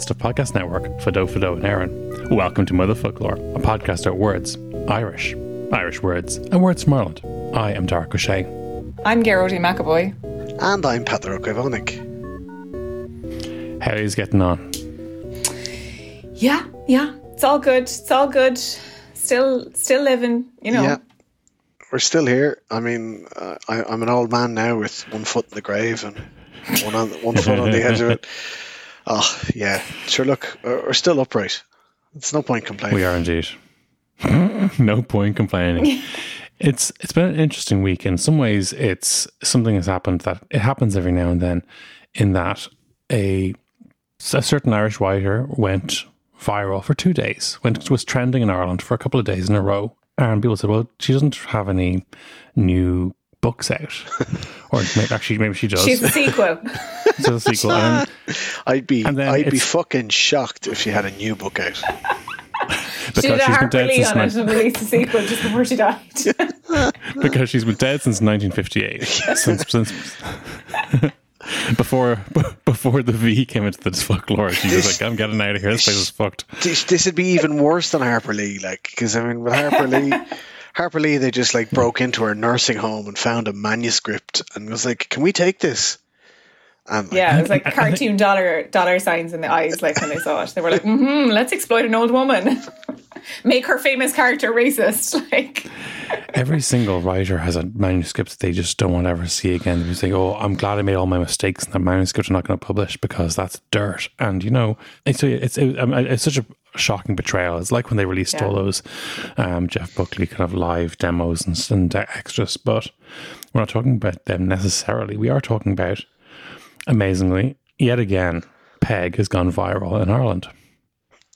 From the Podcast Network, Fado Fado and Aaron, welcome to Motherfoclóir, a podcast about words, Irish, Irish words, and words from Ireland. I am Darach Ó Séaghdha. I'm Gearóidín McEvoy. And I'm Peadar Ó Caomhánaigh. How are you getting on? Yeah, yeah, it's all good. It's all good. Still, still living. You know. Yeah, we're still here. I mean, uh, I, I'm an old man now with one foot in the grave and one on one foot on the edge of it. Oh yeah, sure. Look, we're we're still upright. It's no point complaining. We are indeed. no point complaining. It's it's been an interesting week. In some ways, it's something has happened that it happens every now and then. In that a a certain Irish writer went viral for two days, went was trending in Ireland for a couple of days in a row, and people said, "Well, she doesn't have any new books out, or maybe, actually maybe she does." She's a sequel. It's a sequel. And I'd be And I'd be fucking shocked if she had a new book out. she did because a she's been dead since on it nine- and released a sequel just before she died. because she's been dead since 1958. Since since before before the V came into the folklore, she was like, "I'm getting out of here. This place is fucked." This, this would be even worse than Harper Lee, like because I mean with Harper Lee. Harper Lee, they just like broke into her nursing home and found a manuscript and was like, "Can we take this?" And like, yeah, it was like cartoon dollar dollar signs in the eyes. Like when they saw it, they were like, mm-hmm, "Let's exploit an old woman, make her famous character racist." Like, Every single writer has a manuscript that they just don't want to ever see again. They say, "Oh, I'm glad I made all my mistakes and that manuscript. I'm not going to publish because that's dirt." And you know, it's it's it's, um, it's such a shocking betrayal. It's like when they released Yeah. all those um, Jeff Buckley kind of live demos and, and extras. But we're not talking about them necessarily. We are talking about, amazingly, yet again, Peig has gone viral in Ireland.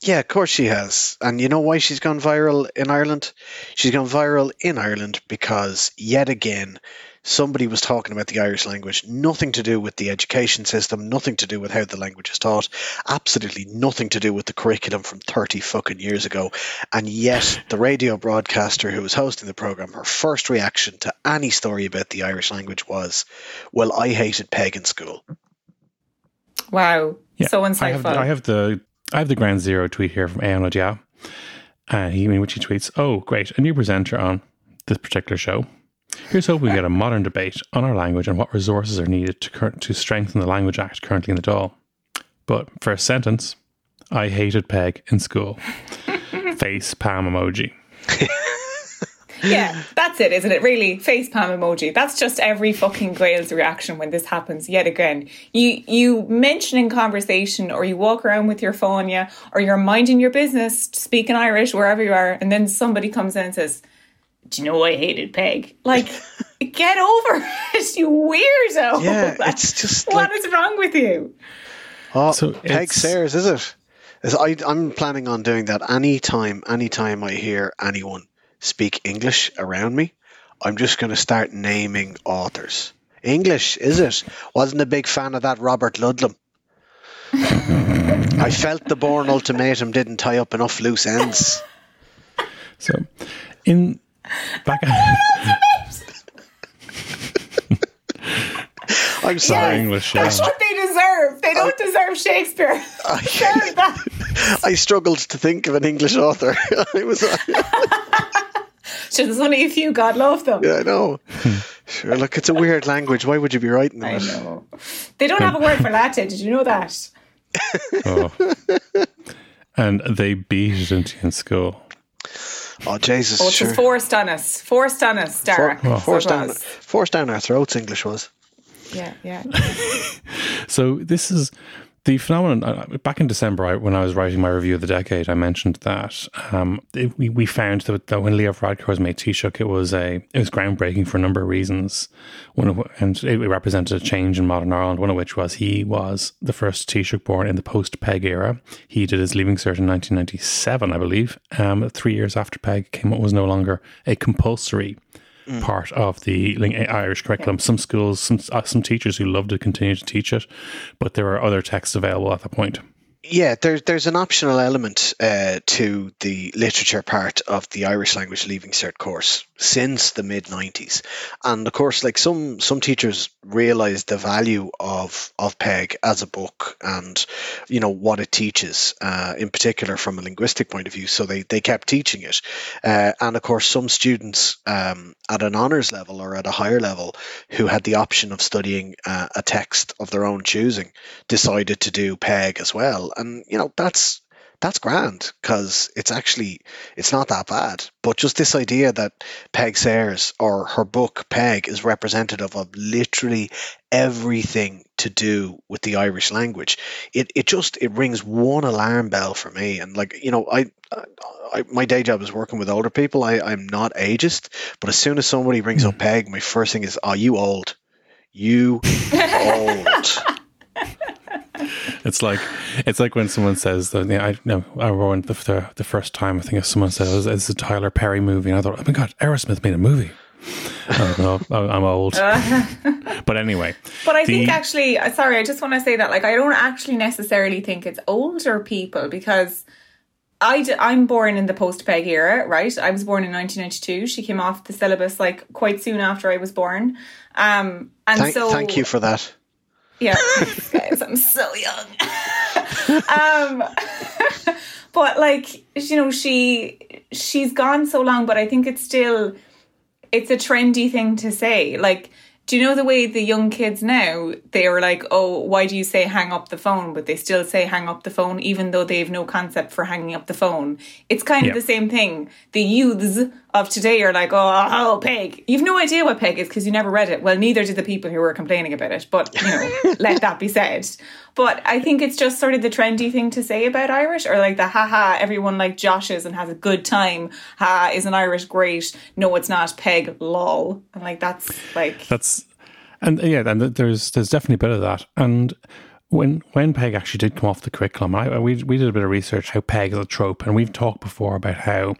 Yeah, of course she has. And you know why she's gone viral in Ireland? She's gone viral in Ireland because, yet again, somebody was talking about the Irish language. Nothing to do with the education system, nothing to do with how the language is taught, absolutely nothing to do with the curriculum from 30 fucking years ago. And yet, the radio broadcaster who was hosting the program, her first reaction to any story about the Irish language was, Well, I hated Peig in school. wow, so I insightful. have, the, I have the I have the ground zero tweet here from Aon Odia, uh, he, in which he tweets, "Oh, great, a new presenter on this particular show. Here's hoping we get a modern debate on our language and what resources are needed to cur- to strengthen the Language Act currently in the Dáil." But first sentence, I hated Peig in school. Face palm emoji. Yeah, that's it, isn't it? Really, face palm emoji. That's just every fucking Grail's reaction when this happens yet again. You you mention in conversation, or you walk around with your phone, yeah, or you're minding your business, speaking Irish wherever you are, and then somebody comes in and says, "Do you know I hated Peig?" Like, get over it, you weirdo. Yeah, Like, it's just what like- is wrong with you? Oh, So Peig it's- Sayers, is it? Is- I, I'm planning on doing that anytime, anytime I hear anyone speak English around me. I'm just going to start naming authors. English, is it? Wasn't a big fan of that Robert Ludlum. I felt the Bourne ultimatum didn't tie up enough loose ends. So, in back. I'm sorry. English, yeah. That's what they deserve. They don't deserve Shakespeare. Sorry, that- I struggled to think of an English author. I was, Sure, there's only a few. God love them. yeah, I know. Sure, look, it's a weird language. Why would you be writing I know. They don't have a word for latte. Did you know that? Oh. and they beat it into you in school. Oh, Jesus, Oh, it sure. was forced on us. Forced on us, Derek. For, forced, down, forced down our throats, English was. Yeah, yeah. So this is the phenomenon uh, back in December, I, when I was writing my review of the decade, I mentioned that um, it, we we found that, that when Leo Varadkar was made Taoiseach, it was a it was groundbreaking for a number of reasons. One of, and it represented a change in modern Ireland. One of which was he was the first Taoiseach born in the post Peig era. He did his leaving cert in 1997, I believe. Um, three years after Peig came, it was no longer a compulsory mm. part of the Irish curriculum. Some schools, some uh, some teachers who love to continue to teach it, but there are other texts available at that point. Yeah, there's there's an optional element uh, to the literature part of the Irish language leaving cert course since the mid '90s, and of course, like some some teachers realized the value of of Peig as a book and you know what it teaches, uh, in particular from a linguistic point of view. So they they kept teaching it, uh, and of course, some students um, at an honors level or at a higher level who had the option of studying uh, a text of their own choosing decided to do Peig as well and you know that's that's grand because it's actually it's not that bad. But just this idea that Peig sayers or her book Peig is representative of literally everything to do with the irish language it, it just it rings one alarm bell for me. And like you know i, I my day job is working with older people. I, i'm not ageist but as soon as somebody brings up hmm. Peig my first thing is are you old? You old it's like it's like when someone says that. You know, I know I remember the, the, the first time I think someone said it was, it's a Tyler Perry movie, and I thought, oh my god, Aerosmith made a movie. I know, I'm old, but anyway. But I the, think actually, uh, sorry, I just want to say that like I don't actually necessarily think it's older people because. I d- I'm born in the post Peig era, right? I was born in 1992. She came off the syllabus like quite soon after I was born. Um, and thank, so thank you for that. Yeah, guys, I'm so young. um, but like you know, she she's gone so long, but I think it's still it's a trendy thing to say. Like do you know the way the young kids now they are like oh why do you say hang up the phone? But they still say hang up the phone even though they have no concept for hanging up the phone. It's kind of the same thing. The youths of today are like oh, oh Peig. You've no idea what Peig is because you never read it. Well neither did the people who were complaining about it but you know let that be said but I think it's just sort of the trendy thing to say about Irish, or like the haha, everyone like joshes and has a good time. Ha, is an Irish great? No, it's not. Peig, lol. And like that's like that's and yeah, and there's there's definitely a bit of that. And when when Peig actually did come off the curriculum, I, we we did a bit of research how Peig is a trope, and we've talked before about how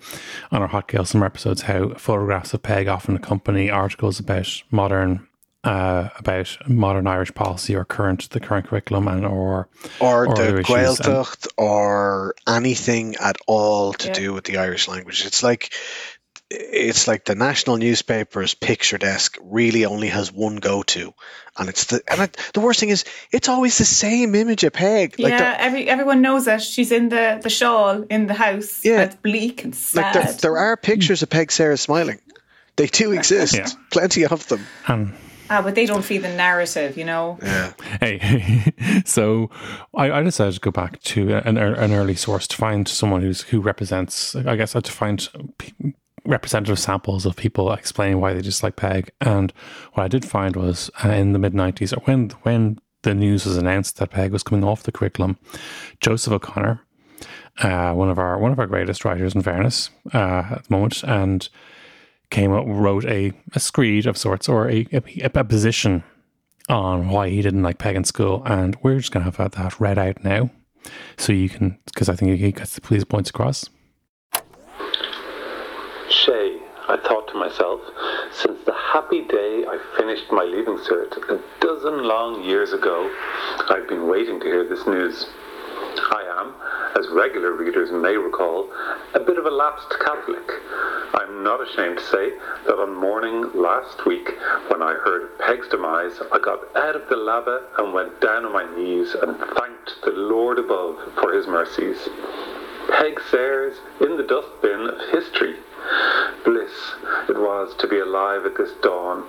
on our Hot Gael Summer episodes how photographs of Peig often accompany articles about modern uh, about modern Irish policy or current the current curriculum and or or, or the Gaeltacht or anything at all to yeah. do with the Irish language. It's like it's like the national newspaper's picture desk really only has one go to, and it's the and it, the worst thing is it's always the same image of Peig. Like yeah, every everyone knows it. She's in the the shawl in the house. Yeah, it's bleak and sad. Like there, there are pictures of Peig Sayers smiling. They do exist. Yeah. Plenty of them. Um, Ah, but they don't feed the narrative, you know. Yeah. Hey, so I, I, decided to go back to an, an early source to find someone who's who represents. I guess I had to find representative samples of people explaining why they dislike Peig. And what I did find was uh, in the mid '90s, when when the news was announced that Peig was coming off the curriculum, Joseph O'Connor, uh, one of our one of our greatest writers, in fairness, uh, at the moment, and came up, wrote a, a screed of sorts or a, a, a position on why he didn't like Peig in school. And we're just to have that read out now. So you can, because I think he gets the police points across. Shay, I thought to myself, since the happy day I finished my leaving cert a dozen long years ago, I've been waiting to hear this news. I am, as regular readers may recall, a bit of a lapsed Catholic. I'm not ashamed to say that on morning last week, when I heard Peig's demise, I got out of the lava and went down on my knees and thanked the Lord above for his mercies. Peig Sayers in the dustbin of history. Bliss it was to be alive at this dawn.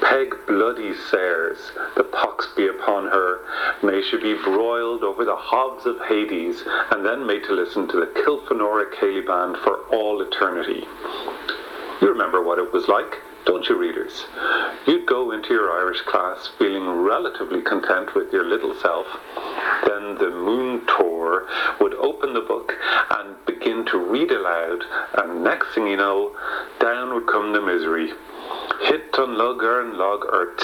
Peig bloody Sayers, the pox be upon her. May she be broiled over the hobs of Hades, and then made to listen to the Kilfenora Ceilidh band for all eternity. You remember what it was like, don't you, readers? You'd go into your Irish class feeling relatively content with your little self. Then the múinteoir would open the book and begin to read aloud, and next thing you know, down would come the misery. Hit on lugger and log ert.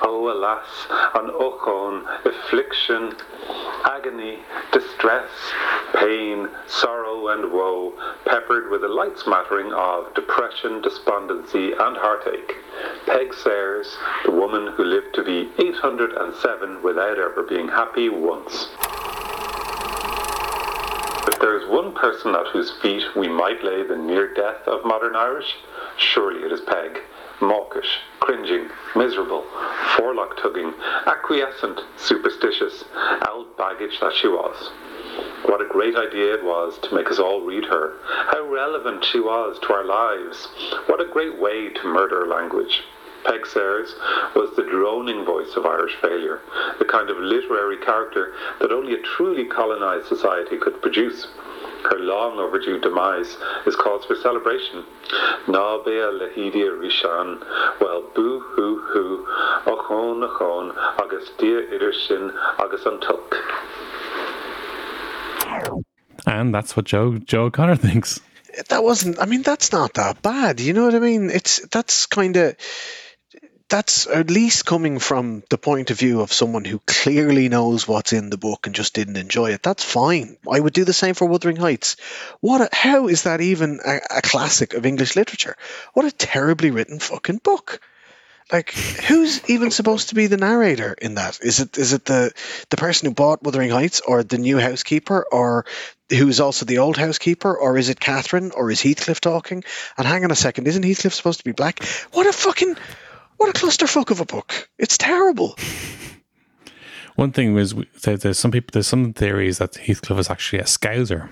Oh, alas, on ochon, affliction, agony, distress, pain, sorrow, and woe, peppered with a light smattering of depression, despondency, and heartache. Peig Sayers, the woman who lived to be 807 without ever being happy once. If there is one person at whose feet we might lay the near death of modern Irish, surely it is Peig. Mawkish, cringing, miserable, forelock tugging, acquiescent, superstitious, old baggage that she was. What a great idea it was to make us all read her. How relevant she was to our lives. What a great way to murder language. Peig Sayers was the droning voice of Irish failure, the kind of literary character that only a truly colonised society could produce. Her long overdue demise is cause for celebration. Na bea lehidia rishan, well boo hoo hoo, ochon ochon, agus dia idir sin agus an. And that's what Joe Joe O'Connor thinks. That wasn't. I mean, that's not that bad. You know what I mean? It's that's kind of that's at least coming from the point of view of someone who clearly knows what's in the book and just didn't enjoy it. That's fine. I would do the same for Wuthering Heights. What? A, how is that even a, a classic of English literature? What a terribly written fucking book. Like, who's even supposed to be the narrator in that? Is it is it the the person who bought Wuthering Heights, or the new housekeeper, or who's also the old housekeeper, or is it Catherine, or is Heathcliff talking? And hang on a second, isn't Heathcliff supposed to be black? What a fucking what a clusterfuck of a book! It's terrible. One thing was there's some people there's some theories that Heathcliff is actually a Scouser.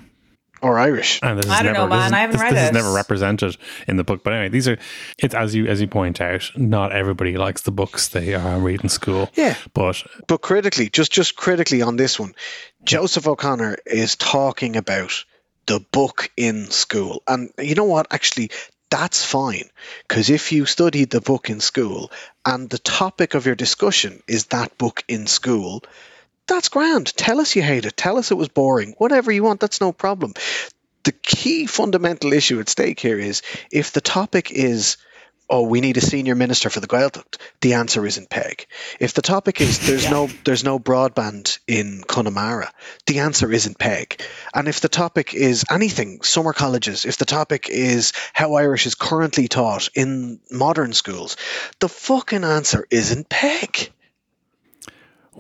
Or Irish. And this is I don't never, know, man. Is, I haven't this, read this is never represented in the book. But anyway, these are it's as you as you point out. Not everybody likes the books they are reading school. Yeah. but But critically, just just critically on this one, Joseph O'Connor is talking about the book in school. And you know what? Actually, that's fine. Because if you studied the book in school and the topic of your discussion is that book in school, that's grand. Tell us you hate it. Tell us it was boring. Whatever you want, that's no problem. The key fundamental issue at stake here is if the topic is oh, we need a senior minister for the Gaeltacht, the answer isn't Peig. If the topic is there's no there's no broadband in Connemara, the answer isn't Peig. And if the topic is anything, summer colleges, if the topic is how Irish is currently taught in modern schools, the fucking answer isn't Peig.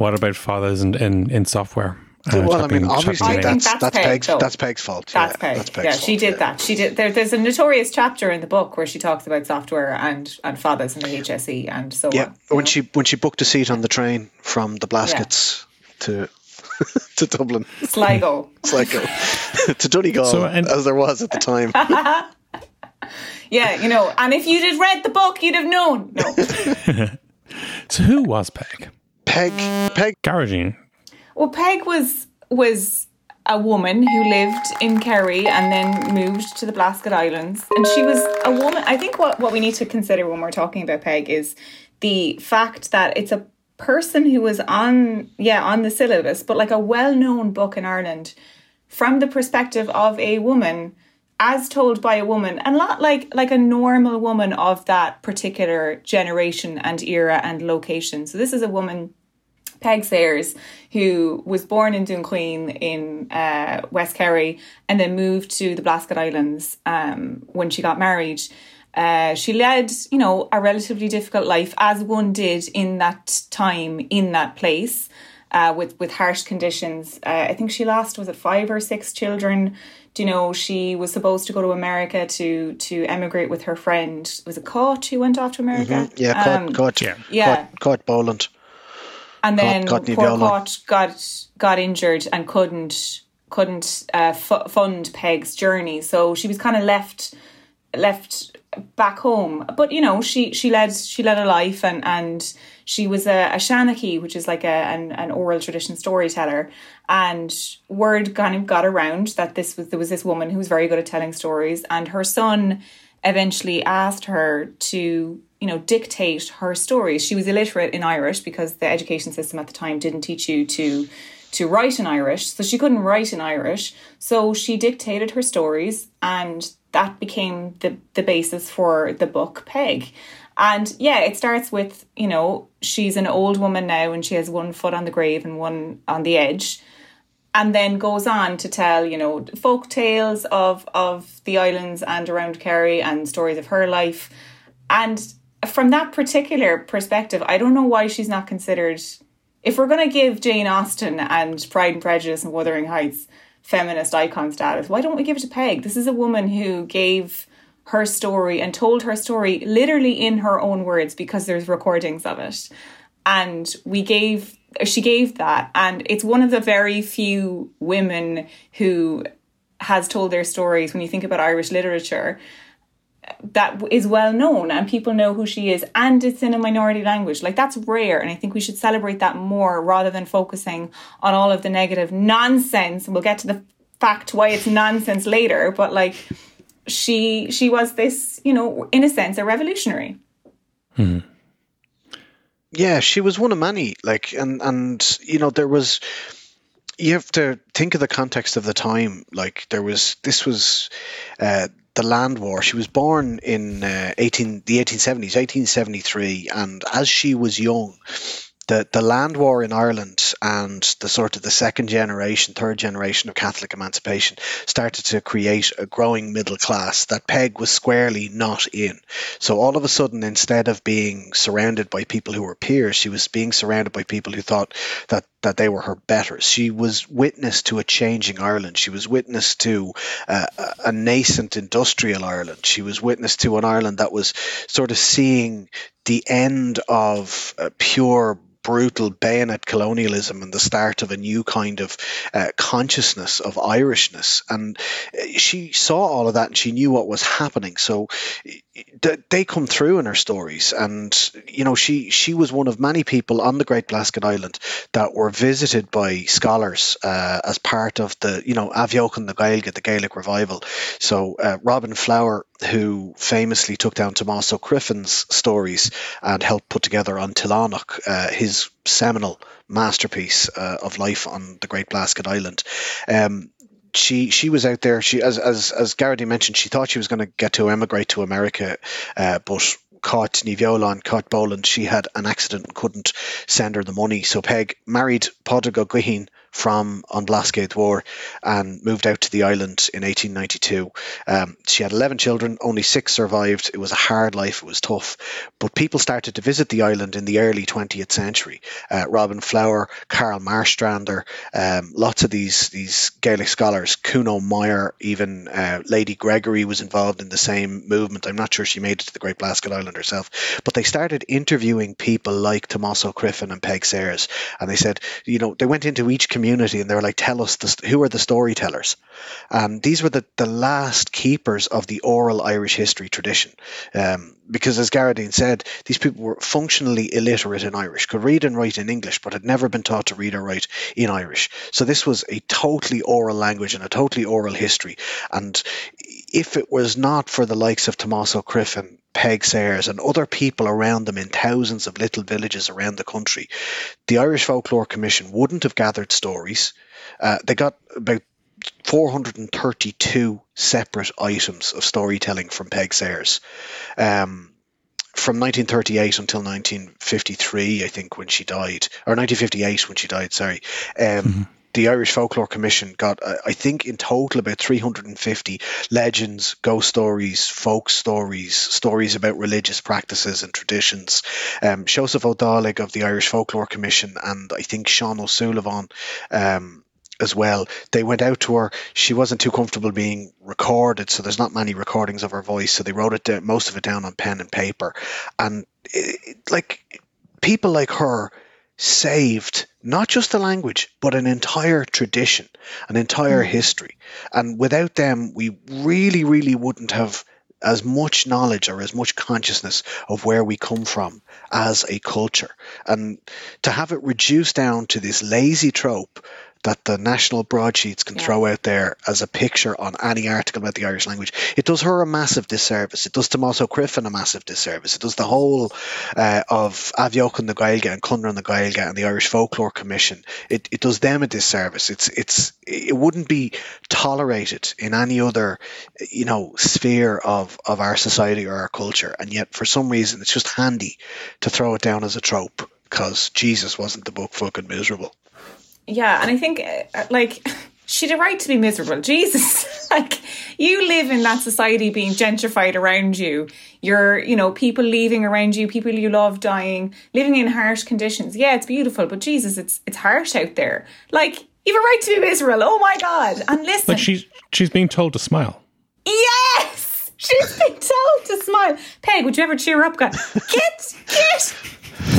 What about fathers in in, in software? Uh, well, I mean, obviously chopping I think that's that's that's Peig, Peig's though. that's Peig's fault. That's yeah, Peig. That's Peig's yeah, fault, she did yeah. that. She did. There, there's a notorious chapter in the book where she talks about software and and fathers and the HSE and so Yeah, on. you when know. she when she booked a seat on the train from the Blaskets to to Dublin. Sligo. Sligo, to Donegal, So, and- as there was at the time. Yeah, you know, and if you'd have read the book, you'd have known. No. So who was Peig? Peig, Peig, Gearóidín. Well, Peig was was a woman who lived in Kerry and then moved to the Blasket Islands, and she was a woman. I think what what we need to consider when we're talking about Peg is the fact that it's a person who was on yeah on the syllabus, but like a well known book in Ireland from the perspective of a woman as told by a woman and not like like a normal woman of that particular generation and era and location so this is a woman Peig Sayers, who was born in Dunquin in uh, West Kerry and then moved to the Blasket Islands um, when she got married. Uh, she led, you know, a relatively difficult life as one did in that time in that place. Uh, with with harsh conditions, uh, I think she lost was it five or six children. Do you know she was supposed to go to America to to emigrate with her friend? Was it Caught who went off to America? yeah, caught, Um, caught, yeah. Yeah. caught, caught Boland. And then got poor Niveola. Got got injured and couldn't couldn't uh, fu- fund Peig's journey, so she was kind of left left back home. But you know, she she led she led a life, and and she was a, a seanchaí, which is like a an, an oral tradition storyteller. And word kind of got around that this was there was this woman who was very good at telling stories, and her son eventually asked her to you know dictate her stories she was illiterate in irish because the education system at the time didn't teach you to to write in Irish, so she couldn't write in Irish. So she dictated her stories, and that became the, the basis for the book Peig. And yeah, it starts with, you know, she's an old woman now and she has one foot on the grave and one on the edge. And then goes on to tell, you know, folk tales of, of the islands and around Kerry and stories of her life. And from that particular perspective, I don't know why she's not considered. If we're going to give Jane Austen and Pride and Prejudice and Wuthering Heights feminist icon status, why don't we give it to Peig? This is a woman who gave her story and told her story literally in her own words because there's recordings of it. And we gave, she gave that. And it's one of the very few women who has told their stories when you think about Irish literature that is well known and people know who she is and it's in a minority language. Like that's rare and i think we should celebrate that more rather than focusing on all of the negative nonsense. And we'll get to the fact why it's nonsense later but like she she was this you know in a sense a revolutionary. Hmm. yeah she was one of many like and and you know there was you have to think of the context of the time. Like there was this was uh, the land war. She was born in uh, 18 the 1870s, 1873, and as she was young, the, the land war in Ireland and the sort of the second generation, third generation of Catholic emancipation started to create a growing middle class that Peig was squarely not in. So all of a sudden, instead of being surrounded by people who were peers, she was being surrounded by people who thought that that they were her betters. She was witness to a changing Ireland. She was witness to uh, a nascent industrial Ireland. She was witness to an Ireland that was sort of seeing the end of uh, pure brutal bayonet colonialism and the start of a new kind of uh, consciousness of Irishness. And uh, she saw all of that and she knew what was happening. So they come through in her stories. And, you know, she, she was one of many people on the Great Blasket Island that were visited by scholars uh, as part of the, you know, Aviocan the Gaeilge, the Gaelic revival. So uh, Robin Flower who famously took down Tomás Ó Criomhthain's stories and helped put together An Toileánach, uh, his seminal masterpiece uh, of life on the Great Blasket Island. Um, she she was out there. She as as as Garrity mentioned, she thought she was going to get to emigrate to America, uh, but caught Niviola and caught Boland. She had an accident and couldn't send her the money. So Peig married Pádraig Ó Guithín from Blascéad Mhór and moved out to the island in 1892. Um, she had 11 children, only six survived. It was a hard life, it was tough. But people started to visit the island in the early 20th century. Uh, Robin Flower, Karl Marstrander, um, lots of these, these Gaelic scholars, Kuno Meyer, even uh, Lady Gregory was involved in the same movement. I'm not sure she made it to the Great Blasket Island herself, but they started interviewing people like Tomás Ó Criomhthain and Peig Sayers. And they said, you know, they went into each community community and they were like, tell us the, who are the storytellers. And these were the, the last keepers of the oral Irish history tradition. Um, because as Gearóidín said, these people were functionally illiterate in Irish, could read and write in English, but had never been taught to read or write in Irish. So this was a totally oral language and a totally oral history. And if it was not for the likes of Tomás Ó Criomhthain Peig Sayers and other people around them in thousands of little villages around the country, the Irish Folklore Commission wouldn't have gathered stories. Uh, they got about 432 separate items of storytelling from Peig Sayers. Um, from 1938 until 1953, I think, when she died, or 1958 when she died, sorry. Um, mm-hmm the Irish Folklore Commission got, uh, I think, in total about 350 legends, ghost stories, folk stories, stories about religious practices and traditions. Um, Joseph O'Dalig of the Irish Folklore Commission and I think Sean O'Sullivan. Um, as well. They went out to her. She wasn't too comfortable being recorded, so there's not many recordings of her voice. So they wrote it down, most of it down on pen and paper. And it, like people like her saved not just the language, but an entire tradition, an entire mm. history. And without them, we really, really wouldn't have as much knowledge or as much consciousness of where we come from as a culture. And to have it reduced down to this lazy trope that the national broadsheets can throw out there as a picture on any article about the Irish language. It does her a massive disservice. It does Tomás Ó Criomhthain a massive disservice. It does the whole uh, of and the Gaelga and Cunra and the Gaelga and the Irish Folklore Commission. It, it does them a disservice. It's it's it wouldn't be tolerated in any other you know sphere of of our society or our culture, and yet for some reason it's just handy to throw it down as a trope because Jesus wasn't the book fucking miserable. Yeah, and I think uh, like she'd a right to be miserable. Jesus, like you live in that society being gentrified around you. You're, you know, people leaving around you, people you love dying, living in harsh conditions. Yeah, it's beautiful, but Jesus, it's it's harsh out there. Like you've a right to be miserable. Oh my god! And listen, But she's she's being told to smile. yes, she's been told to smile. Peg, would you ever cheer up? Guy, get get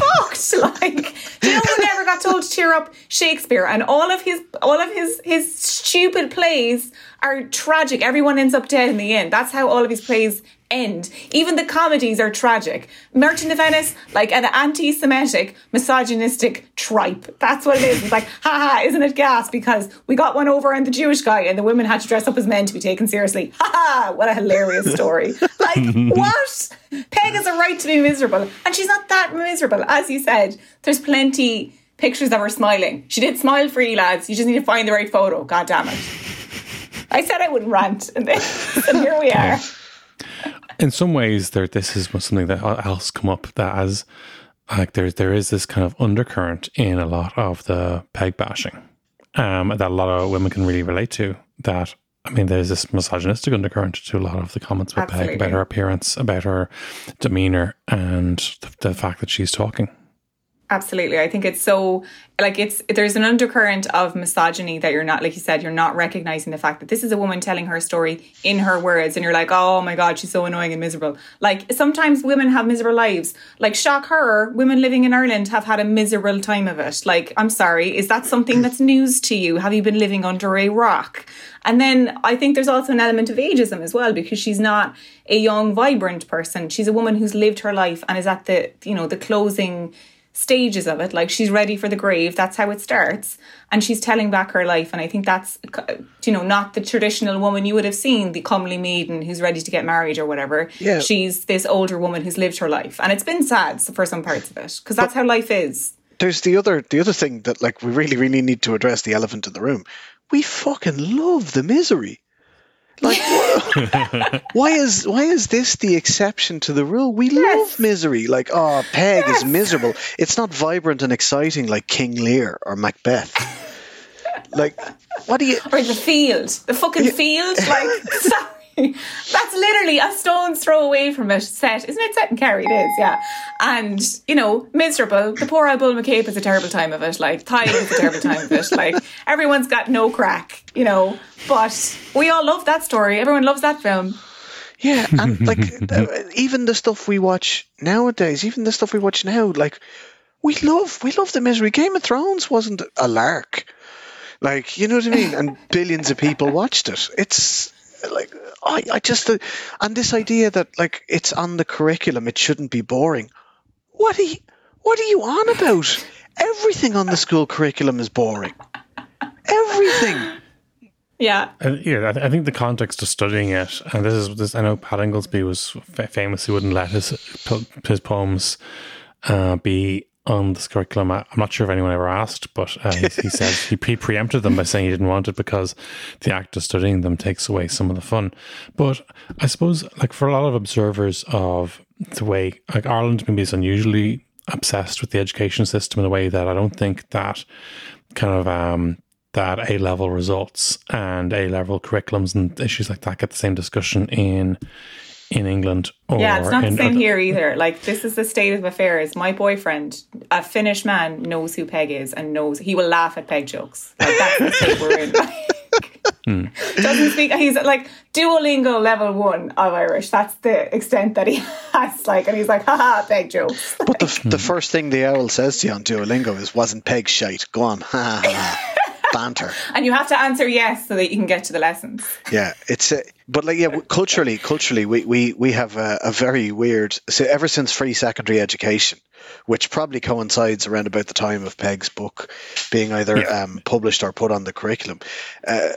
fucked. Like, do you know who never got told to cheer up? Shakespeare and all of his all of his his stupid plays are tragic. Everyone ends up dead in the end. That's how all of his plays end. Even the comedies are tragic. Merchant of Venice, like an anti-Semitic, misogynistic tripe. That's what it is. It's like, haha, isn't it gas? Because we got one over on the Jewish guy and the women had to dress up as men to be taken seriously. Haha, what a hilarious story. like, what? Peig has a right to be miserable. And she's not that miserable. As you said, there's plenty pictures of her smiling. She did smile for you lads. You just need to find the right photo. God damn it. I said I wouldn't rant, and, then, and here we are. In some ways, there this is something that else come up that as like there there is this kind of undercurrent in a lot of the Peig bashing um, that a lot of women can really relate to. That I mean, there's this misogynistic undercurrent to a lot of the comments about Absolutely. Peig, about her appearance, about her demeanor, and the, the fact that she's talking. Absolutely. I think it's so like it's there's an undercurrent of misogyny that you're not like you said you're not recognizing the fact that this is a woman telling her story in her words and you're like oh my god she's so annoying and miserable. Like sometimes women have miserable lives. Like shock her women living in Ireland have had a miserable time of it. Like I'm sorry is that something that's news to you? Have you been living under a rock? And then I think there's also an element of ageism as well because she's not a young vibrant person. She's a woman who's lived her life and is at the you know the closing stages of it like she's ready for the grave that's how it starts and she's telling back her life and i think that's you know not the traditional woman you would have seen the comely maiden who's ready to get married or whatever Yeah. she's this older woman who's lived her life and it's been sad for some parts of it because that's how life is There's the other the other thing that like we really really need to address the elephant in the room. We fucking love the misery. Like why is why is this the exception to the rule? We love misery. Like oh, Peig is miserable. It's not vibrant and exciting like King Lear or Macbeth. Like what do you? or the field the fucking field like that's literally a stone's throw away from it set isn't it set in Kerry it is yeah and you know miserable the poor old Bull McCabe has a terrible time of it like Tadhg has a terrible time of it like everyone's got no crack you know but we all love that story everyone loves that film Yeah, and like uh, even the stuff we watch nowadays, even the stuff we watch now, like we love we love the misery. Game of Thrones wasn't a lark. Like, you know what I mean? And billions of people watched it. It's like I, I just uh, and this idea that like it's on the curriculum, it shouldn't be boring. What are you what are you on about? Everything on the school curriculum is boring. Everything. yeah Uh, yeah, I, th- I think the context of studying it, and this is this. I know Pat Ingoldsby was f- famous; he wouldn't let his his poems uh, be on this curriculum. I, I'm not sure if anyone ever asked, but uh, he, he said he, he preempted them by saying he didn't want it because the act of studying them takes away some of the fun. But I suppose, like for a lot of observers of the way, like Ireland maybe is unusually obsessed with the education system in a way that I don't think that kind of um, that A level results and A level curriculums and issues like that get the same discussion in in England. Or Yeah, it's not the same other- here either. Like this is the state of affairs. My boyfriend, a Finnish man, knows who Peig is and knows he will laugh at Peig jokes. Like that's the state we're in. Hmm. Doesn't speak. He's like Duolingo level one of Irish. That's the extent that he has. Like, and he's like, haha, Peig jokes. But the, the first thing the owl says to you on Duolingo is, wasn't Peig shite? Go on. Ha, ha, ha. Banter. And you have to answer yes so that you can get to the lessons. Yeah, it's a, but like yeah, culturally, culturally, we we we have a, a very weird. So ever since free secondary education, which probably coincides around about the time of Peig's book being either Yeah. um, published or put on the curriculum. Uh,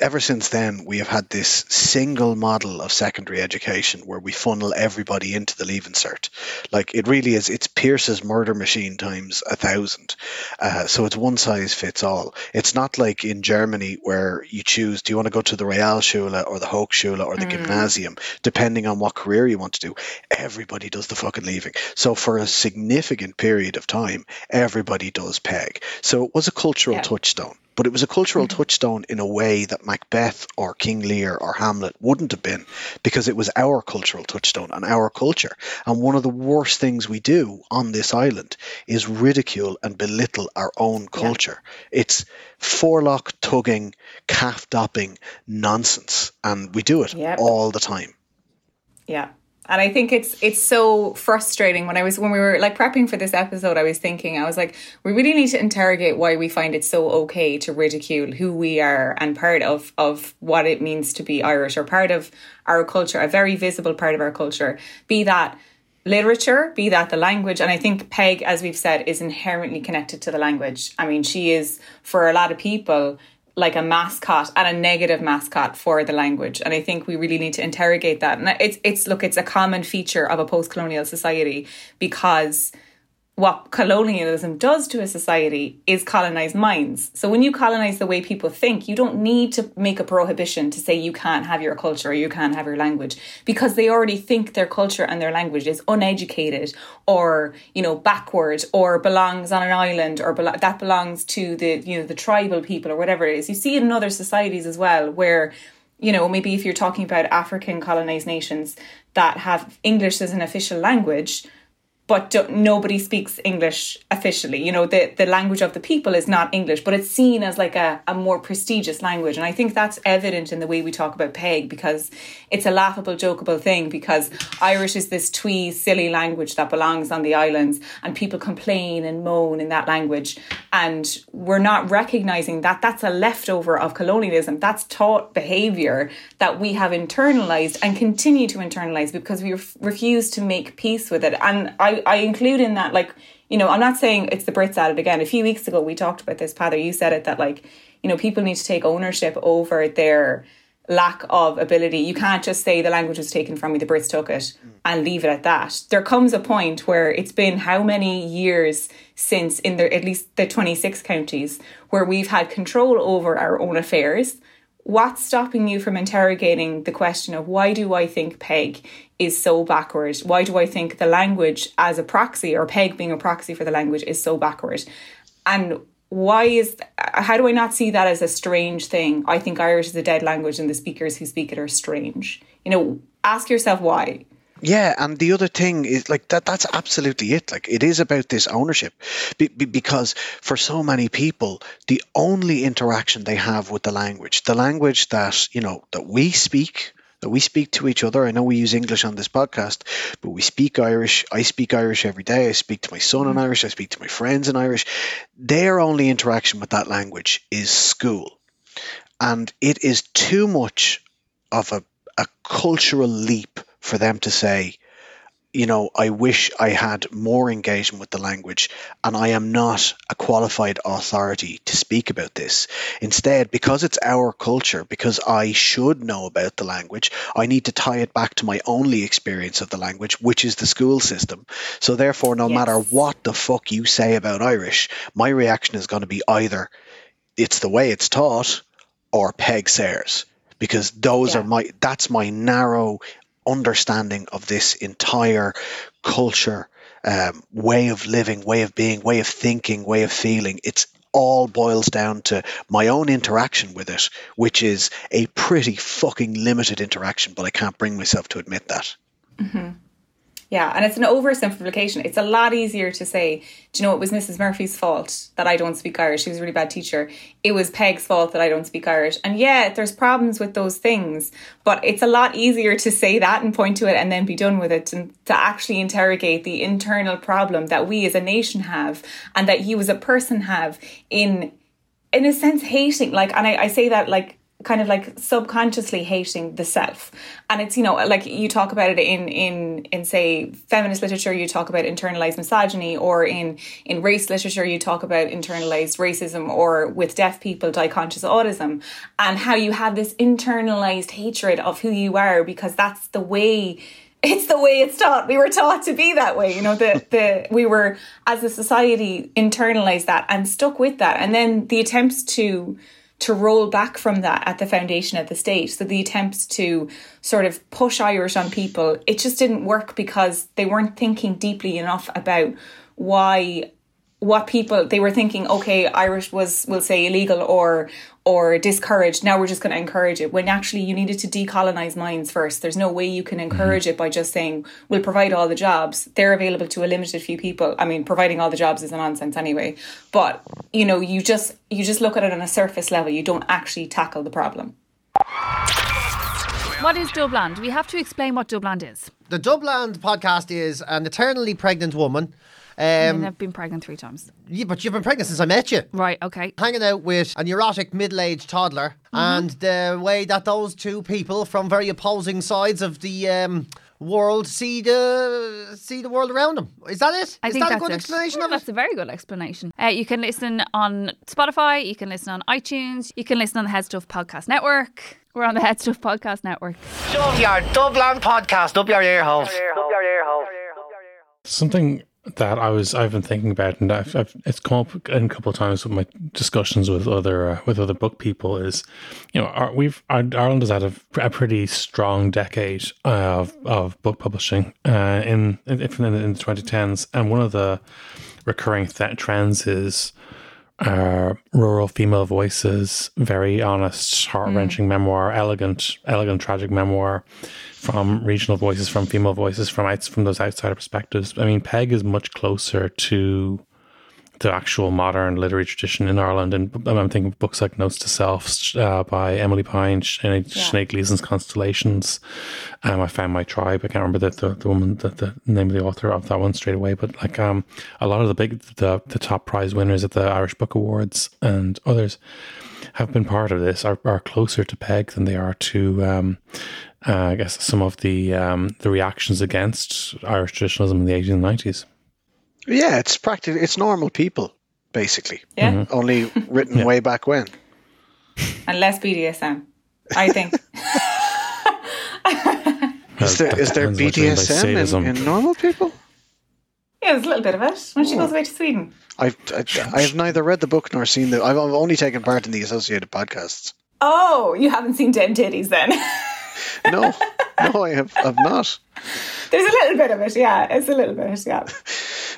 ever since then, we have had this single model of secondary education where we funnel everybody into the Leaving Cert. Like it really is, it's Pearse's murder machine times a thousand. Uh, so it's one size fits all. It's not like in Germany where you choose, do you want to go to the Realschule or the Hochschule or the Gymnasium, depending on what career you want to do. Everybody does the fucking leaving. So for a significant period of time, everybody does Peig. So it was a cultural Yeah. touchstone. But it was a cultural mm-hmm. touchstone in a way that Macbeth or King Lear or Hamlet wouldn't have been because it was our cultural touchstone and our culture. And one of the worst things we do on this island is ridicule and belittle our own culture. It's forelock tugging, calf dopping nonsense. And we do it Yep. all the time. Yeah. And I think it's it's so frustrating. When I was when we were like prepping for this episode I was thinking I was like we really need to interrogate why we find it so okay to ridicule who we are and part of of what it means to be Irish or part of our culture a very visible part of our culture be that literature be that the language. And I think Peig as we've said is inherently connected to the language. I mean she is for a lot of people like a mascot and a negative mascot for the language. And i think we really need to interrogate that. And it's it's look it's a common feature of a post-colonial society because what colonialism does to a society is colonize minds. So when you colonize the way people think, you don't need to make a prohibition to say you can't have your culture or you can't have your language because they already think their culture and their language is uneducated or, you know, backward or belongs on an island or belo- that belongs to the, you know, the tribal people or whatever it is. You see it in other societies as well where you know, maybe if you're talking about African colonized nations that have English as an official language, but nobody speaks English officially. You know, the, the language of the people is not English, but it's seen as like a, a more prestigious language. And I think that's evident in the way we talk about Peig because it's a laughable, jokeable thing because Irish is this twee, silly language that belongs on the islands and people complain and moan in that language. And we're not recognizing that that's a leftover of colonialism. That's taught behavior that we have internalized and continue to internalize because we ref- refuse to make peace with it. And I, I include in that, like, you know, I'm not saying it's the Brits at it again. A few weeks ago, we talked about this, Peadar. You said it that, like, you know, people need to take ownership over their lack of ability. You can't just say the language was taken from me, the Brits took it, and leave it at that. There comes a point where it's been how many years since, in the, at least the 26 counties, where we've had control over our own affairs. What's stopping you from interrogating the question of why do I think Peig is so backward? Why do I think the language as a proxy or Peig being a proxy for the language is so backward? And why is how do I not see that as a strange thing? I think Irish is a dead language and the speakers who speak it are strange. You know, ask yourself why. Yeah, and the other thing is like that that's absolutely it. Like it is about this ownership. Be, be, because for so many people, the only interaction they have with the language, the language that, you know, that we speak, that we speak to each other. I know we use English on this podcast, but we speak Irish. I speak Irish every day. I speak to my son in mm. Irish. I speak to my friends in Irish. Their only interaction with that language is school. And it is too much of a, a cultural leap for them to say, you know, I wish I had more engagement with the language and I am not a qualified authority to speak about this. Instead, because it's our culture, because I should know about the language, I need to tie it back to my only experience of the language, which is the school system. So therefore, no Yes. matter what the fuck you say about Irish, my reaction is going to be either it's the way it's taught or Peig Sayers. Because those Yeah. are my that's my narrow understanding of this entire culture, um, way of living, way of being, way of thinking, way of feeling. It's all boils down to my own interaction with it, which is a pretty fucking limited interaction, but I can't bring myself to admit that. Yeah, and it's an oversimplification. It's a lot easier to say, do you know it was Mrs. Murphy's fault that I don't speak Irish? She was a really bad teacher. It was Peig's fault that I don't speak Irish. And yeah, there's problems with those things, but it's a lot easier to say that and point to it and then be done with it and to actually interrogate the internal problem that we as a nation have and that you as a person have in in a sense hating like and I, I say that like kind of like subconsciously hating the self and it's you know like you talk about it in in in say feminist literature you talk about internalized misogyny or in in race literature you talk about internalized racism or with deaf people die conscious autism and how you have this internalized hatred of who you are because that's the way it's the way it's taught. We were taught to be that way. You know, the the we were as a society internalized that and stuck with that. And then the attempts to to roll back from that at the foundation of the state. So the attempts to sort of push Irish on people, it just didn't work because they weren't thinking deeply enough about why what people they were thinking okay irish was we'll say illegal or or discouraged now we're just going to encourage it when actually you needed to decolonize minds first there's no way you can encourage mm-hmm. it by just saying we'll provide all the jobs they're available to a limited few people i mean providing all the jobs is a nonsense anyway but you know you just you just look at it on a surface level you don't actually tackle the problem what is Dubland? We have to explain what Dubland is. The Dubland podcast is an eternally pregnant woman um, I've been pregnant three times. Yeah, but you've been pregnant since I met you. Right, okay. Hanging out with a neurotic middle aged toddler, mm-hmm. and the way that those two people from very opposing sides of the um, world see the see the world around them. Is that it? I Is think that that's a good it. explanation yeah, of it? That's a very good explanation. Uh, you can listen on Spotify, you can listen on iTunes, you can listen on the HeadStuff Podcast Network. We're on the HeadStuff Podcast Network. Shove your Dublin podcast up your ear holes. Up your ear holes. Something that I was I've been thinking about, and I've, I've, it's come up in a couple of times with my discussions with other uh, with other book people. Is you know our, we've our, Ireland has had a, a, pretty strong decade of of book publishing uh, in in, in the twenty tens, and one of the recurring th- trends is uh, rural female voices, very honest, heart wrenching mm. memoir, elegant, elegant, tragic memoir from regional voices, from female voices, from outs from those outsider perspectives. I mean, Peig is much closer to the actual modern literary tradition in Ireland. And I'm thinking of books like Notes to Self uh, by Emily Pine, Sinead, yeah. Sinead Gleeson's Constellations. Um, I found my tribe. I can't remember the, the, the woman, the, the name of the author of that one straight away. But like um, a lot of the big, the, the top prize winners at the Irish Book Awards and others have been part of this, are, are closer to Peig than they are to. Um, uh, I guess some of the um, the reactions against Irish traditionalism in the 18 and 90s. Yeah, it's practically it's normal people basically. Yeah. Mm-hmm. Only written yeah. way back when. And less BDSM, I think. is there is there BDSM in, in, normal people? Yeah, there's a little bit of it. When she goes away to Sweden. I've I, I have neither read the book nor seen the. I've only taken part in the associated podcasts. Oh, you haven't seen Den Titties then? no, no, I have. I've not. There's a little bit of it. Yeah, it's a little bit. Yeah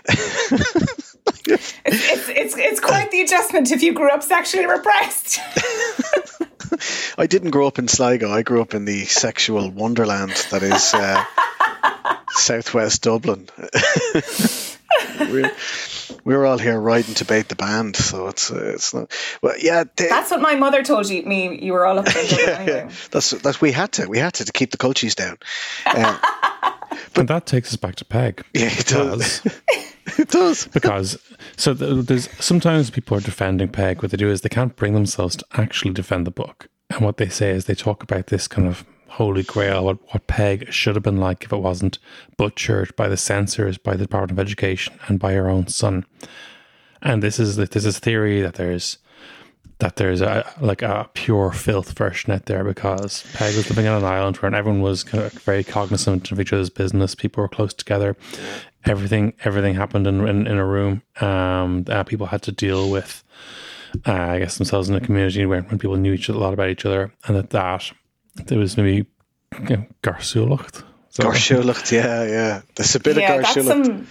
it's, it's, it's, it's quite the adjustment if you grew up sexually repressed. I didn't grow up in Sligo. I grew up in the sexual wonderland that is uh, southwest Dublin. We're, we're all here riding to bait the band, so it's uh, it's not. Well, yeah, they, that's what my mother told you. Me, you were all up. there. yeah, anyway. yeah, that's that's we had to we had to to keep the cultures down. Uh, but and that takes us back to Peig. Yeah, it does. it does. because so there's sometimes people are defending Peig. What they do is they can't bring themselves to actually defend the book, and what they say is they talk about this kind of holy grail, what, what Peig should have been like if it wasn't butchered by the censors, by the Department of Education, and by her own son. And this is this is theory that there's that there's a like a pure filth version out there because Peig was living on an island where everyone was kind of very cognizant of each other's business. People were close together. Everything everything happened in in, in a room. Um, uh, people had to deal with, uh, I guess, themselves in a community where when people knew each a lot about each other, and that that there was maybe you know, Gáirsiúlacht. Gáirsiúlacht, yeah, yeah. There's a bit yeah, of Gáirsiúlacht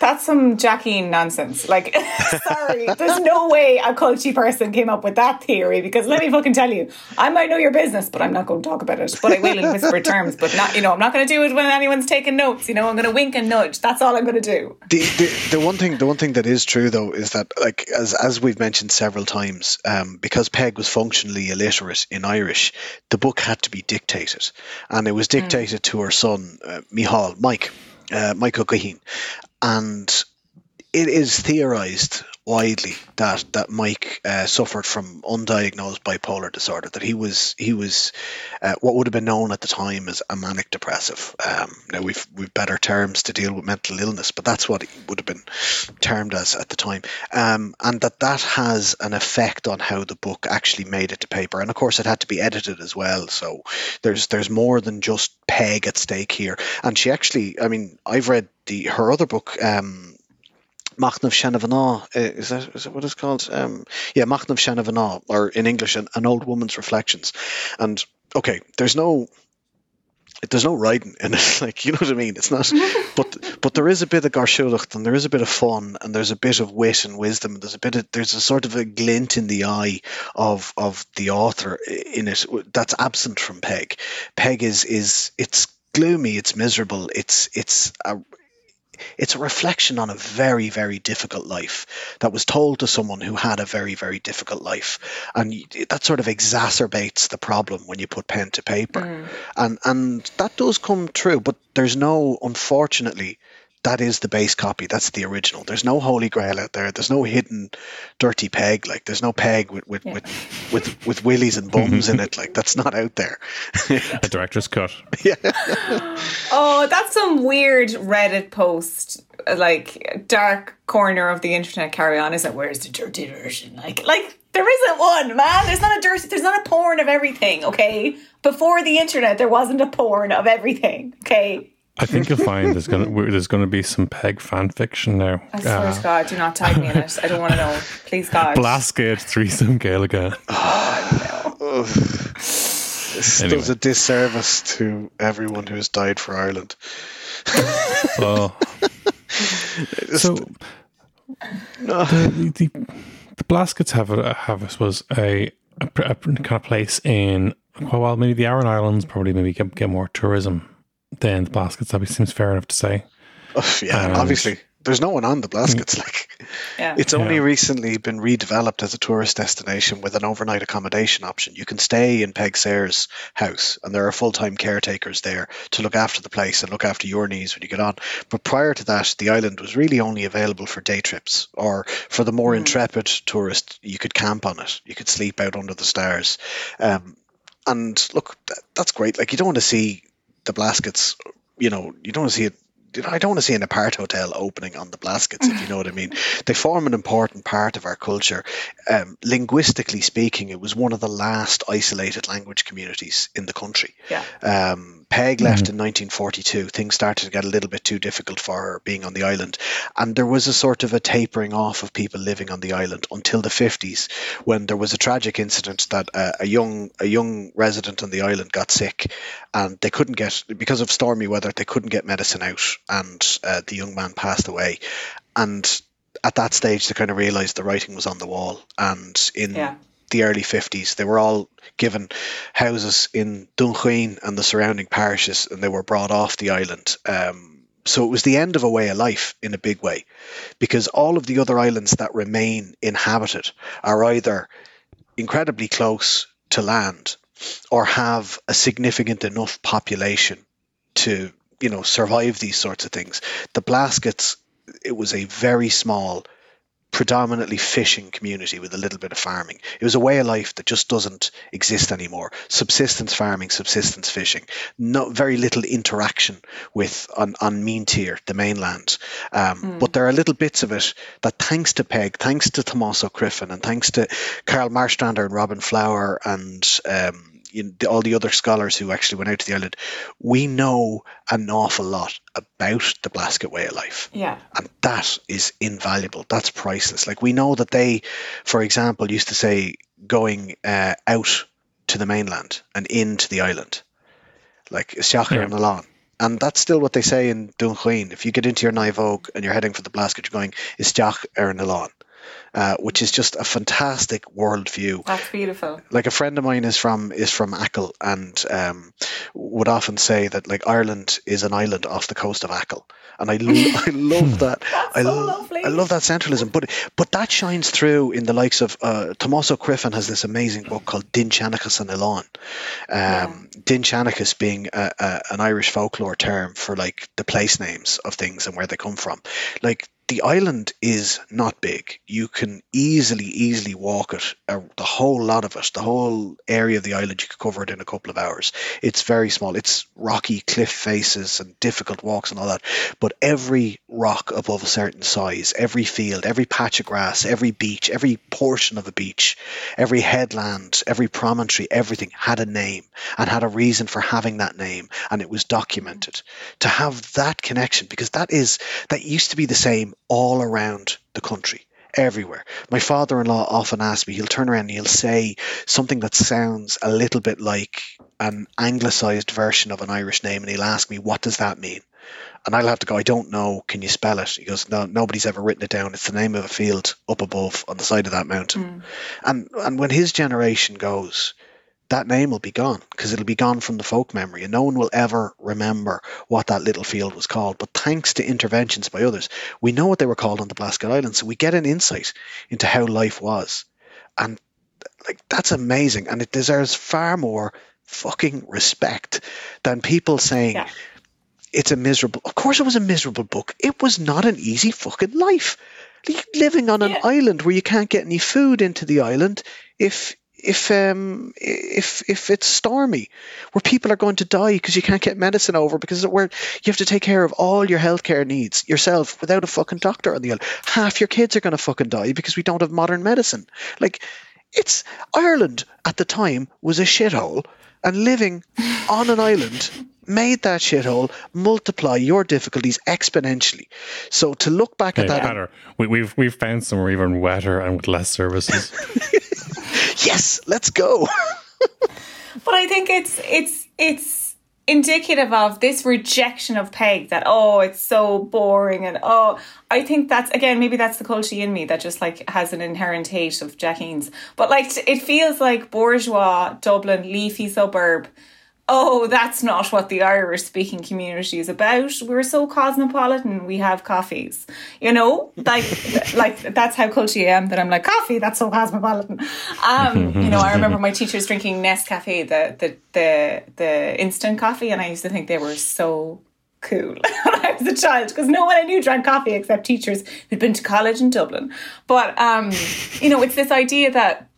that's some Jackeen nonsense. Like, sorry, there's no way a culchie person came up with that theory because let me fucking tell you, I might know your business, but I'm not going to talk about it. But I will in whispered terms. But not, you know, I'm not going to do it when anyone's taking notes. You know, I'm going to wink and nudge. That's all I'm going to do. The, the, the one thing, the one thing that is true though is that, like, as as we've mentioned several times, um, because Peig was functionally illiterate in Irish, the book had to be dictated, and it was hmm. dictated mm. to her son, uh, Mícheál, Mike. Uh, Michael Gaheen and it is theorized widely that that Mike uh, suffered from undiagnosed bipolar disorder. That he was he was uh, what would have been known at the time as a manic depressive. Um, now we've we've better terms to deal with mental illness, but that's what it would have been termed as at the time. Um, and that that has an effect on how the book actually made it to paper. And of course, it had to be edited as well. So there's there's more than just Peig at stake here. And she actually, I mean, I've read the her other book. Um, Machnamh Seanmhná, is that is that what it's called? Um, yeah, Machnamh Seanmhná, or in English, an, an old woman's reflections. And okay, there's no there's no riding in it, like you know what I mean. It's not, but but there is a bit of gáirsiúlacht and there is a bit of fun and there's a bit of wit and wisdom. And there's a bit of there's a sort of a glint in the eye of of the author in it that's absent from Peig. Peig is is it's gloomy, it's miserable, it's it's a it's a reflection on a very, very difficult life that was told to someone who had a very, very difficult life, and that sort of exacerbates the problem when you put pen to paper, mm. and and that does come true. But there's no, unfortunately, that is the base copy. That's the original. There's no holy grail out there. There's no hidden dirty Peig. Like there's no Peig with with yeah. with, with, with willies and bums in mm-hmm. it. Like that's not out there. a director's cut. Yeah. oh, that's some weird Reddit post. Like dark corner of the internet. Carry on, isn't it? Where's the dirty version? Like like there isn't one, man. There's not a dirty. There's not a porn of everything. Okay. Before the internet, there wasn't a porn of everything. Okay. I think you'll find there's gonna there's gonna be some Peig fan fiction now. I swear uh, to God, do not tag me in it. I don't want to know. Please, God. Blasket threesome Gaeilge. Oh, no. this anyway. does a disservice to everyone who has died for Ireland. oh. so the, the, the Blaskets have a, have I suppose a, a, a kind of place in well maybe the Aran Islands probably maybe get, get more tourism than the Blaskets. That seems fair enough to say. Oh, yeah, and obviously. There's no one on the Blaskets. Like, yeah. it's only yeah. recently been redeveloped as a tourist destination with an overnight accommodation option. You can stay in Peig Sayers' house, and there are full-time caretakers there to look after the place and look after your needs when you get on. But prior to that, the island was really only available for day trips, or for the more mm. intrepid tourist, you could camp on it. You could sleep out under the stars. Um, and look, that, that's great. Like, you don't want to see the Blaskets, you know, you don't see it I don't want to see an apart hotel opening on the Blaskets, if you know what I mean. They form an important part of our culture. Um, linguistically speaking, it was one of the last isolated language communities in the country. Yeah. Um, Peig left mm-hmm. in 1942. Things started to get a little bit too difficult for her being on the island. And there was a sort of a tapering off of people living on the island until the 50s when there was a tragic incident that uh, a young a young resident on the island got sick and they couldn't get, because of stormy weather, they couldn't get medicine out and uh, the young man passed away. And at that stage, they kind of realized the writing was on the wall. And in yeah the early 50s. They were all given houses in Dunquin and the surrounding parishes, and they were brought off the island. Um, so it was the end of a way of life in a big way, because all of the other islands that remain inhabited are either incredibly close to land or have a significant enough population to you know survive these sorts of things. The Blaskets, it was a very small predominantly fishing community with a little bit of farming. It was a way of life that just doesn't exist anymore. Subsistence farming, subsistence fishing, not very little interaction with on, on mean tier, the mainland. Um, mm. But there are little bits of it that, thanks to Peig, thanks to Tomás Griffin and thanks to Karl Marstrander and Robin Flower and um, you know, the, all the other scholars who actually went out to the island, we know an awful lot about the Blasket way of life. Yeah. And that is invaluable. That's priceless. Like we know that they, for example, used to say going uh, out to the mainland and into the island, like Siachar yeah. and Alon. And that's still what they say in Dunquin. If you get into your naomhóg and you're heading for the Blasket, you're going, Isteach er Alon uh, which is just a fantastic worldview. That's beautiful. Like a friend of mine is from is from Achill and um, would often say that like Ireland is an island off the coast of Achill, and I lo- I love that. I, so. I love that centralism, but but that shines through in the likes of uh, Tomás Ó has this amazing book called Dinnseanchas an Oileán. Um, yeah. Dinnseanchas being a, a, an Irish folklore term for like the place names of things and where they come from. Like the island is not big. You can easily, easily walk it, uh, the whole lot of it, the whole area of the island. You could cover it in a couple of hours. It's very small. It's rocky cliff faces and difficult walks and all that. But every rock above a certain size, every field, every patch of grass, every beach, every portion of a beach, every headland, every promontory, everything had a name and had a reason for having that name, and it was documented. To have that connection, because that is that used to be the same all around the country everywhere. My father in law often asks me, he'll turn around and he'll say something that sounds a little bit like an anglicized version of an Irish name, and he'll ask me, What does that mean? And I'll have to go, I don't know. Can you spell it? He goes, No, nobody's ever written it down. It's the name of a field up above on the side of that mountain. Mm. And and when his generation goes, that name will be gone because it'll be gone from the folk memory and no one will ever remember what that little field was called. But thanks to interventions by others, we know what they were called on the Blasket Island. So we get an insight into how life was. And like that's amazing. And it deserves far more fucking respect than people saying Yeah. it's a miserable of course it was a miserable book. It was not an easy fucking life. Living on an Yeah. island where you can't get any food into the island if if um if if it's stormy where people are going to die because you can't get medicine over because where you have to take care of all your healthcare needs yourself without a fucking doctor on the island half your kids are going to fucking die because we don't have modern medicine like it's Ireland at the time was a shithole and living on an island made that shithole multiply your difficulties exponentially so to look back Hey, at that better. We, we've we've found somewhere even wetter and with less services. yes let's go But I think it's it's it's indicative of this rejection of Peig that oh it's so boring and oh I think that's again maybe that's the culture in me that just like has an inherent hate of Jackeens. But like it feels like bourgeois Dublin leafy suburb. Oh, that's not what the Irish speaking community is about. We're so cosmopolitan. We have coffees, you know, like like that's how culchie I am. That I'm like coffee. That's so cosmopolitan. Um, you know, I remember my teachers drinking Nescafe, the the the the instant coffee, and I used to think they were so cool when I was a child because no one I knew drank coffee except teachers who'd been to college in Dublin. But um, you know, it's this idea that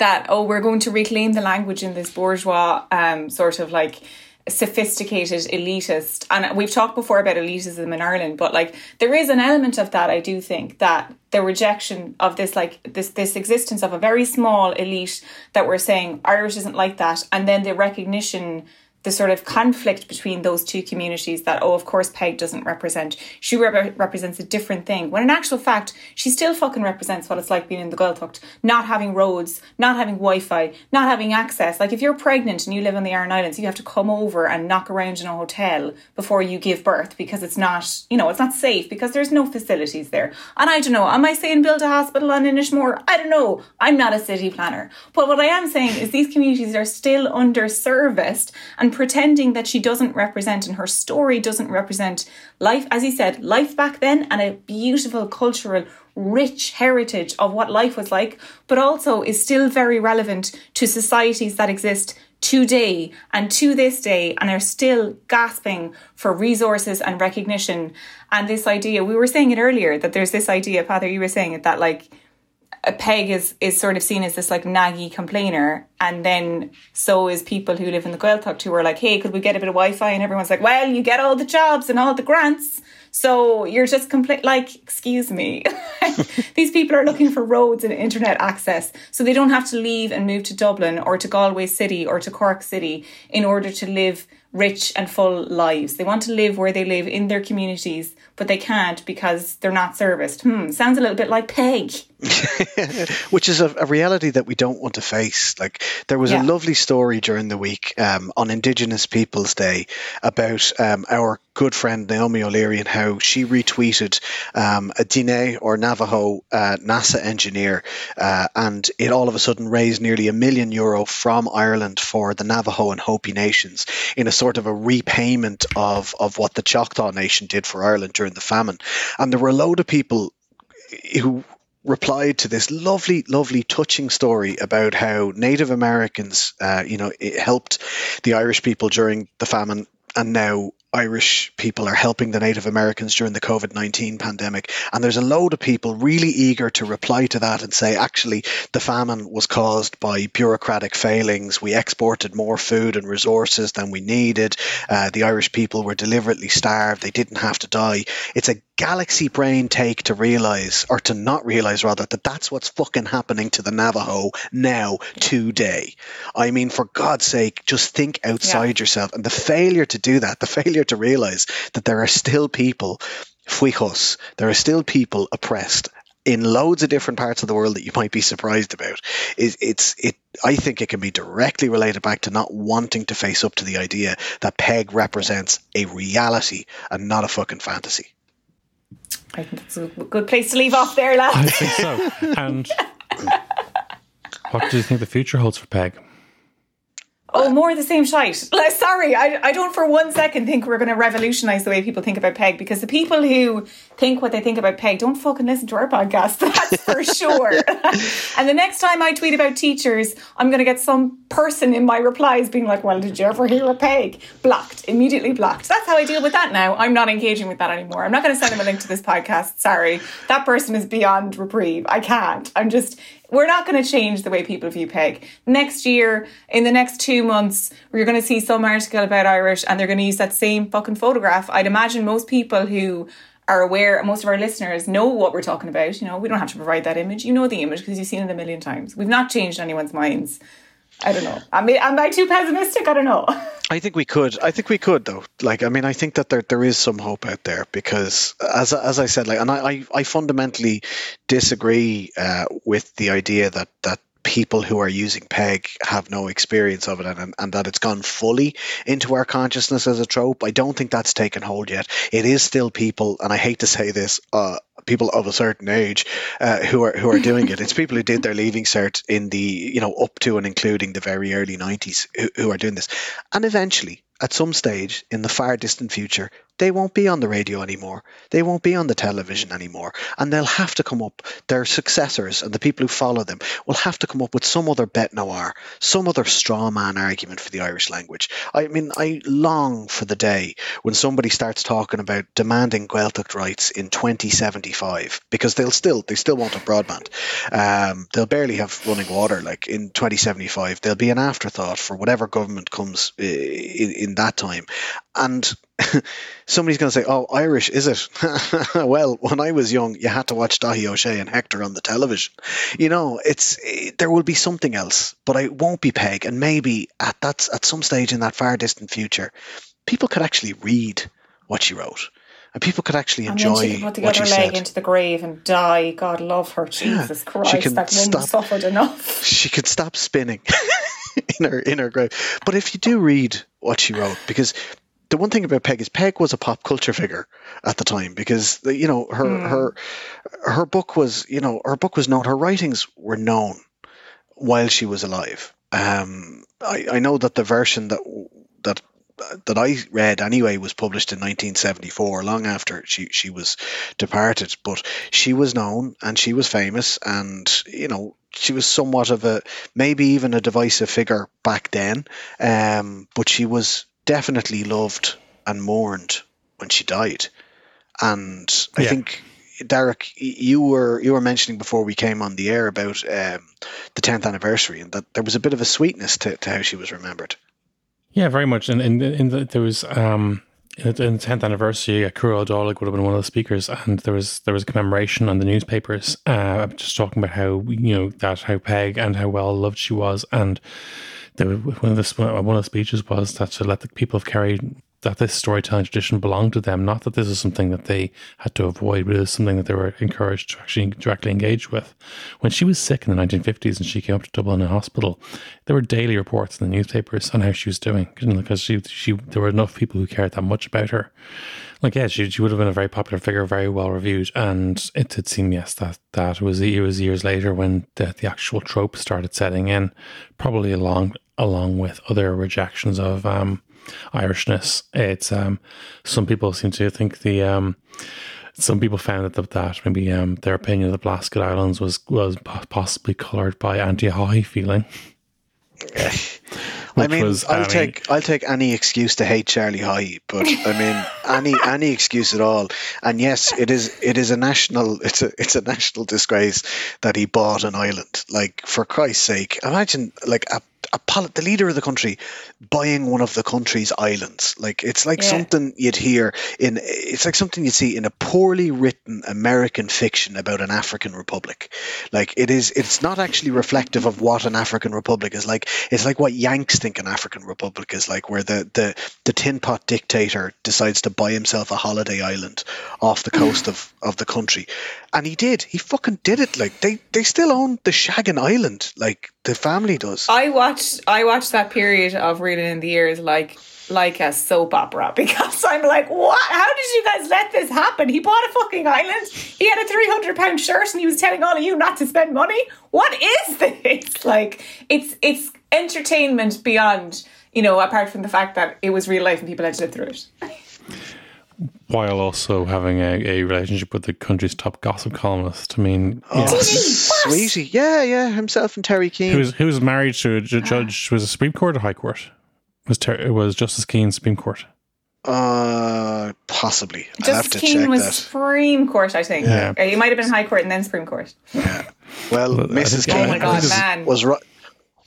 that oh we're going to reclaim the language in this bourgeois um, sort of like sophisticated elitist. And we've talked before about elitism in Ireland but like there is an element of that I do think that the rejection of this like this this existence of a very small elite that we're saying Irish isn't like that and then the recognition the sort of conflict between those two communities that oh of course Peig doesn't represent. She rep- represents a different thing. When in actual fact she still fucking represents what it's like being in the Gaeltacht. Not having roads not having Wi-Fi not having access. Like if you're pregnant and you live on the Aran Islands you have to come over and knock around in a hotel before you give birth because it's not you know it's not safe because there's no facilities there. And I don't know am I saying build a hospital on Inishmore? I don't know. I'm not a city planner. But what I am saying is these communities are still underserviced and pretending that she doesn't represent and her story doesn't represent life, as he said, life back then and a beautiful cultural, rich heritage of what life was like, but also is still very relevant to societies that exist today and to this day and are still gasping for resources and recognition. And this idea, we were saying it earlier, that there's this idea, Father, you were saying it, that like a Peig is is sort of seen as this like naggy complainer, and then so is people who live in the Gaeltacht who are like, hey, could we get a bit of Wi-Fi? And everyone's like, well, you get all the jobs and all the grants, so you're just complete. Like, excuse me, these people are looking for roads and internet access, so they don't have to leave and move to Dublin or to Galway City or to Cork City in order to live rich and full lives. They want to live where they live in their communities, but they can't because they're not serviced. Hmm, sounds a little bit like Peig. which is a, a reality that we don't want to face. Like there was Yeah. a lovely story during the week um, on Indigenous Peoples Day about um, our good friend Naomi O'Leary and how she retweeted um, a Diné or Navajo uh, NASA engineer, uh, and it all of a sudden raised nearly a million euro from Ireland for the Navajo and Hopi nations in a sort of a repayment of of what the Choctaw Nation did for Ireland during the famine. And there were a load of people who replied to this lovely, lovely, touching story about how Native Americans, uh, you know, it helped the Irish people during the famine, and now Irish people are helping the Native Americans during the COVID 19 pandemic. And there's a load of people really eager to reply to that and say, actually, the famine was caused by bureaucratic failings. We exported more food and resources than we needed. Uh, the Irish people were deliberately starved. They didn't have to die. It's a galaxy brain take to realize, or to not realize rather, that that's what's fucking happening to the Navajo now, today. I mean, for God's sake, just think outside yeah. yourself. And the failure to do that, the failure to realize that there are still people, fuijos, there are still people oppressed in loads of different parts of the world that you might be surprised about is it's it I think it can be directly related back to not wanting to face up to the idea that Peig represents a reality and not a fucking fantasy. I think it's a good place to leave off there, lads. I think so. And what do you think the future holds for Peig? Oh, more of the same shite. Like, sorry, I, I don't for one second think we're going to revolutionise the way people think about Peig because the people who think what they think about Peig don't fucking listen to our podcast. That's for sure. and the next time I tweet about teachers, I'm going to get some person in my replies being like, well, did you ever hear of Peig? Blocked, immediately blocked. That's how I deal with that now. I'm not engaging with that anymore. I'm not going to send them a link to this podcast. Sorry. That person is beyond reprieve. I can't. I'm just, we're not going to change the way people view Peig. Next year, in the next two months, we're going to see some article about Irish and they're going to use that same fucking photograph. I'd imagine most people who are aware, most of our listeners know what we're talking about. You know, we don't have to provide that image. You know the image because you've seen it a million times. We've not changed anyone's minds. I don't know. I mean, am I too pessimistic? I don't know. I think we could. I think we could though. Like, I mean, I think that there there is some hope out there because, as as I said, like, and I I, I fundamentally disagree uh, with the idea that that people who are using Peig have no experience of it and, and that it's gone fully into our consciousness as a trope. I don't think that's taken hold yet. It is still people, and I hate to say this, uh, people of a certain age uh, who are who are doing it. It's people who did their leaving cert in the you know up to and including the very early nineties who, who are doing this, and eventually at some stage in the far distant future, they won't be on the radio anymore. They won't be on the television anymore. And they'll have to come up, their successors and the people who follow them will have to come up with some other bet noir, some other straw man argument for the Irish language. I mean, I long for the day when somebody starts talking about demanding Gaeltacht rights in 2075 because they'll still, they still want broadband. Um, they'll barely have running water. Like in 2075, they'll be an afterthought for whatever government comes uh, in, in that time. And somebody's going to say, "Oh, Irish is it?" well, when I was young, you had to watch Dáithí Ó Sé and Hector on the television. You know, it's it, there will be something else, but I won't be Peig. And maybe at that at some stage in that far distant future, people could actually read what she wrote. And people could actually and enjoy then she put the what other she leg said. into the grave and die. God love her. Jesus Yeah, Christ, she can that woman stop- suffered enough. She could stop spinning in her in her grave. But if you do read what she wrote, because the one thing about Peig is Peig was a pop culture figure at the time because you know her her her book was you know her book was known her writings were known while she was alive. Um, I, I know that the version that that I read anyway was published in 1974, long after she she was departed. But she was known and she was famous, and you know she was somewhat of a maybe even a divisive figure back then. Um, but she was definitely loved and mourned when she died, and I Yeah. think. Darach, you were you were mentioning before we came on the air about um, the tenth anniversary, and that there was a bit of a sweetness to, to how she was remembered. Yeah, very much. And in, in the, there was um, in the in tenth anniversary, uh, Cura O'Donnell would have been one of the speakers, and there was there was a commemoration on the newspapers, uh, just talking about how you know that how Peig and how well loved she was, and there one of the one of the speeches was that to let the people of Kerry that this storytelling tradition belonged to them, not that this is something that they had to avoid, but it was something that they were encouraged to actually directly engage with. When she was sick in the 1950s and she came up to Dublin in hospital, there were daily reports in the newspapers on how she was doing because she, she there were enough people who cared that much about her. Like, yeah, she, she would have been a very popular figure, very well reviewed, and it did seem, yes, that that was it was years later when the, the actual trope started setting in, probably along along with other rejections of um, Irishness. It's um, some people seem to think the um, some people found that that maybe um, their opinion of the Blasket Islands was was possibly coloured by anti-Haughey feeling. I mean, was I'll I mean, take I'll take any excuse to hate Charlie Haughey, but I mean any any excuse at all. And yes, it is it is a national it's a it's a national disgrace that he bought an island. Like for Christ's sake, imagine like a, a pol- the leader of the country buying one of the country's islands. Like it's like Yeah. something you'd hear in it's like something you'd see in a poorly written American fiction about an African republic. Like it is it's not actually reflective of what an African republic is like. It's like what Yanks think an African republic is like, where the the, the tin pot dictator decides to buy himself a holiday island off the coast of, of the country. And he did. He fucking did it. Like they, they still own the Shaggin Island. Like the family does. I watched I watched that period of reading in the years like like a soap opera because I'm like, what? How did you guys let this happen? He bought a fucking island. He had a three hundred pound shirt, and he was telling all of you not to spend money. What is this? Like, it's it's entertainment beyond you know, apart from the fact that it was real life and people had to live through it. While also having a, a relationship with the country's top gossip columnist. I mean, Oh, yeah. sweetie. Yeah, yeah. Himself and Terry Keane. who was who was married to a ju- judge was a Supreme Court or High Court? Was Ter- it was Justice Keane Supreme Court? uh, possibly. I'll have Justice to Keane check was that. Supreme Court, I think. Yeah. Or he might have been High Court and then Supreme Court. Well, Well, Mrs. think- Oh my God, was, man. was ri-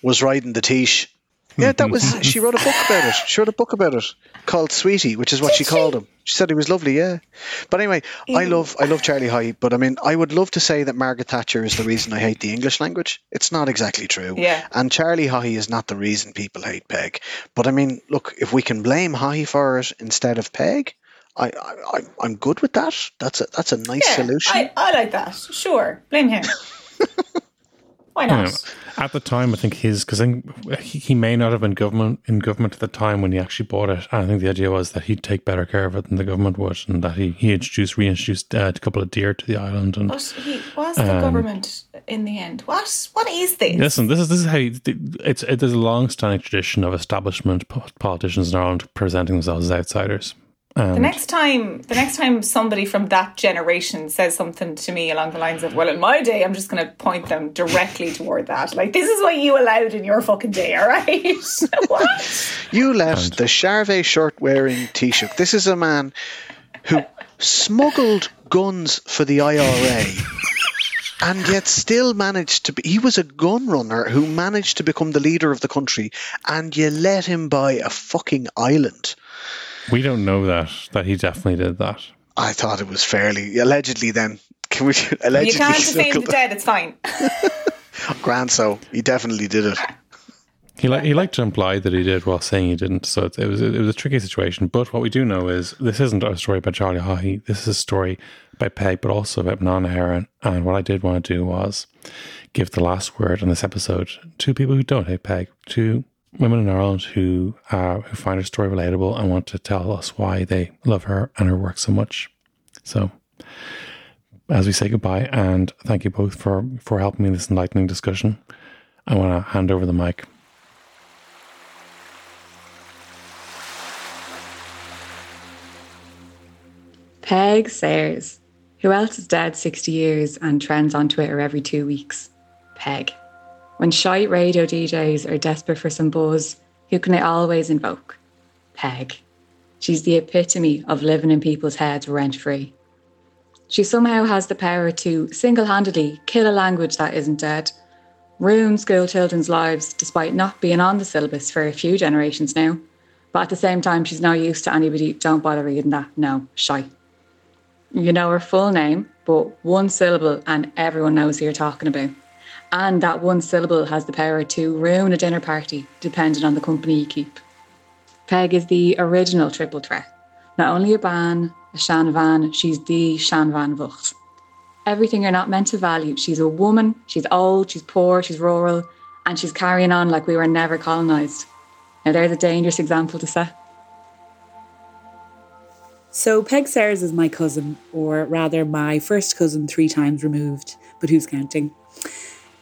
was riding the tish. Yeah, that was. She wrote a book about it. She wrote a book about it called Sweetie, which is what she called him. She said he was lovely. Yeah, but anyway, I love I love Charlie Haughey. But I mean, I would love to say that Margaret Thatcher is the reason I hate the English language. It's not exactly true. Yeah. And Charlie Haughey is not the reason people hate Peig. But I mean, look, if we can blame Haughey for it instead of Peig. I, I, I- I'm good with that. That's a that's a nice Yeah, solution. I, I like that. Sure. Blame him. Why not? know. At the time, I think his because he, he may not have been government in government at the time when he actually bought it. And I think the idea was that he'd take better care of it than the government would, and that he he introduced reintroduced uh, a couple of deer to the island. And But he was the government in the end. What? What is this? listen, this is this is how you, it's it, there's a long-standing tradition of establishment politicians in Ireland presenting themselves as outsiders. The next time, the next time somebody from that generation says something to me along the lines of, "Well, in my day," I'm just going to point them directly toward that. Like, this is what you allowed in your fucking day, all right? what? You let the Charvet shirt wearing Taoiseach. This is a man who smuggled guns for the IRA and yet still managed to be. He was a gun runner who managed to become the leader of the country, and you let him buy a fucking island. We don't know that that he definitely did that. I thought it was fairly allegedly. Then can we allegedly? You can't defame the smuggled- dead. It's fine. Grand, so he definitely did it. He like he liked to imply that he did while saying he didn't. So it, it was it was a tricky situation. But what we do know is this isn't a story about Charlie Haughey. This is a story about Peig, but also about Nana Heron. And what I did want to do was give the last word on this episode to people who don't hate Peig, to women in Ireland who uh, who find her story relatable and want to tell us why they love her and her work so much. So as we say goodbye and thank you both for for helping me in this enlightening discussion, I want to hand over the mic. Peig Sayers. Who else is dead 60 years and trends on Twitter every two weeks? Peig. When shy radio DJs are desperate for some buzz, who can they always invoke? Peig. She's the epitome of living in people's heads rent free. She somehow has the power to single handedly kill a language that isn't dead, ruin school children's lives despite not being on the syllabus for a few generations now. But at the same time, she's no use to anybody. Don't bother reading that. No, shy. You know her full name, but one syllable, and everyone knows who you're talking about. And that one syllable has the power to ruin a dinner party, depending on the company you keep. Peig is the original triple threat. Not only a ban, a Shan Van, she's the Shan Van Vocht. Everything you're not meant to value. She's a woman, she's old, she's poor, she's rural, and she's carrying on like we were never colonised. Now, there's a dangerous example to set. So Peig Sayers is my cousin, or rather my first cousin three times removed, but who's counting?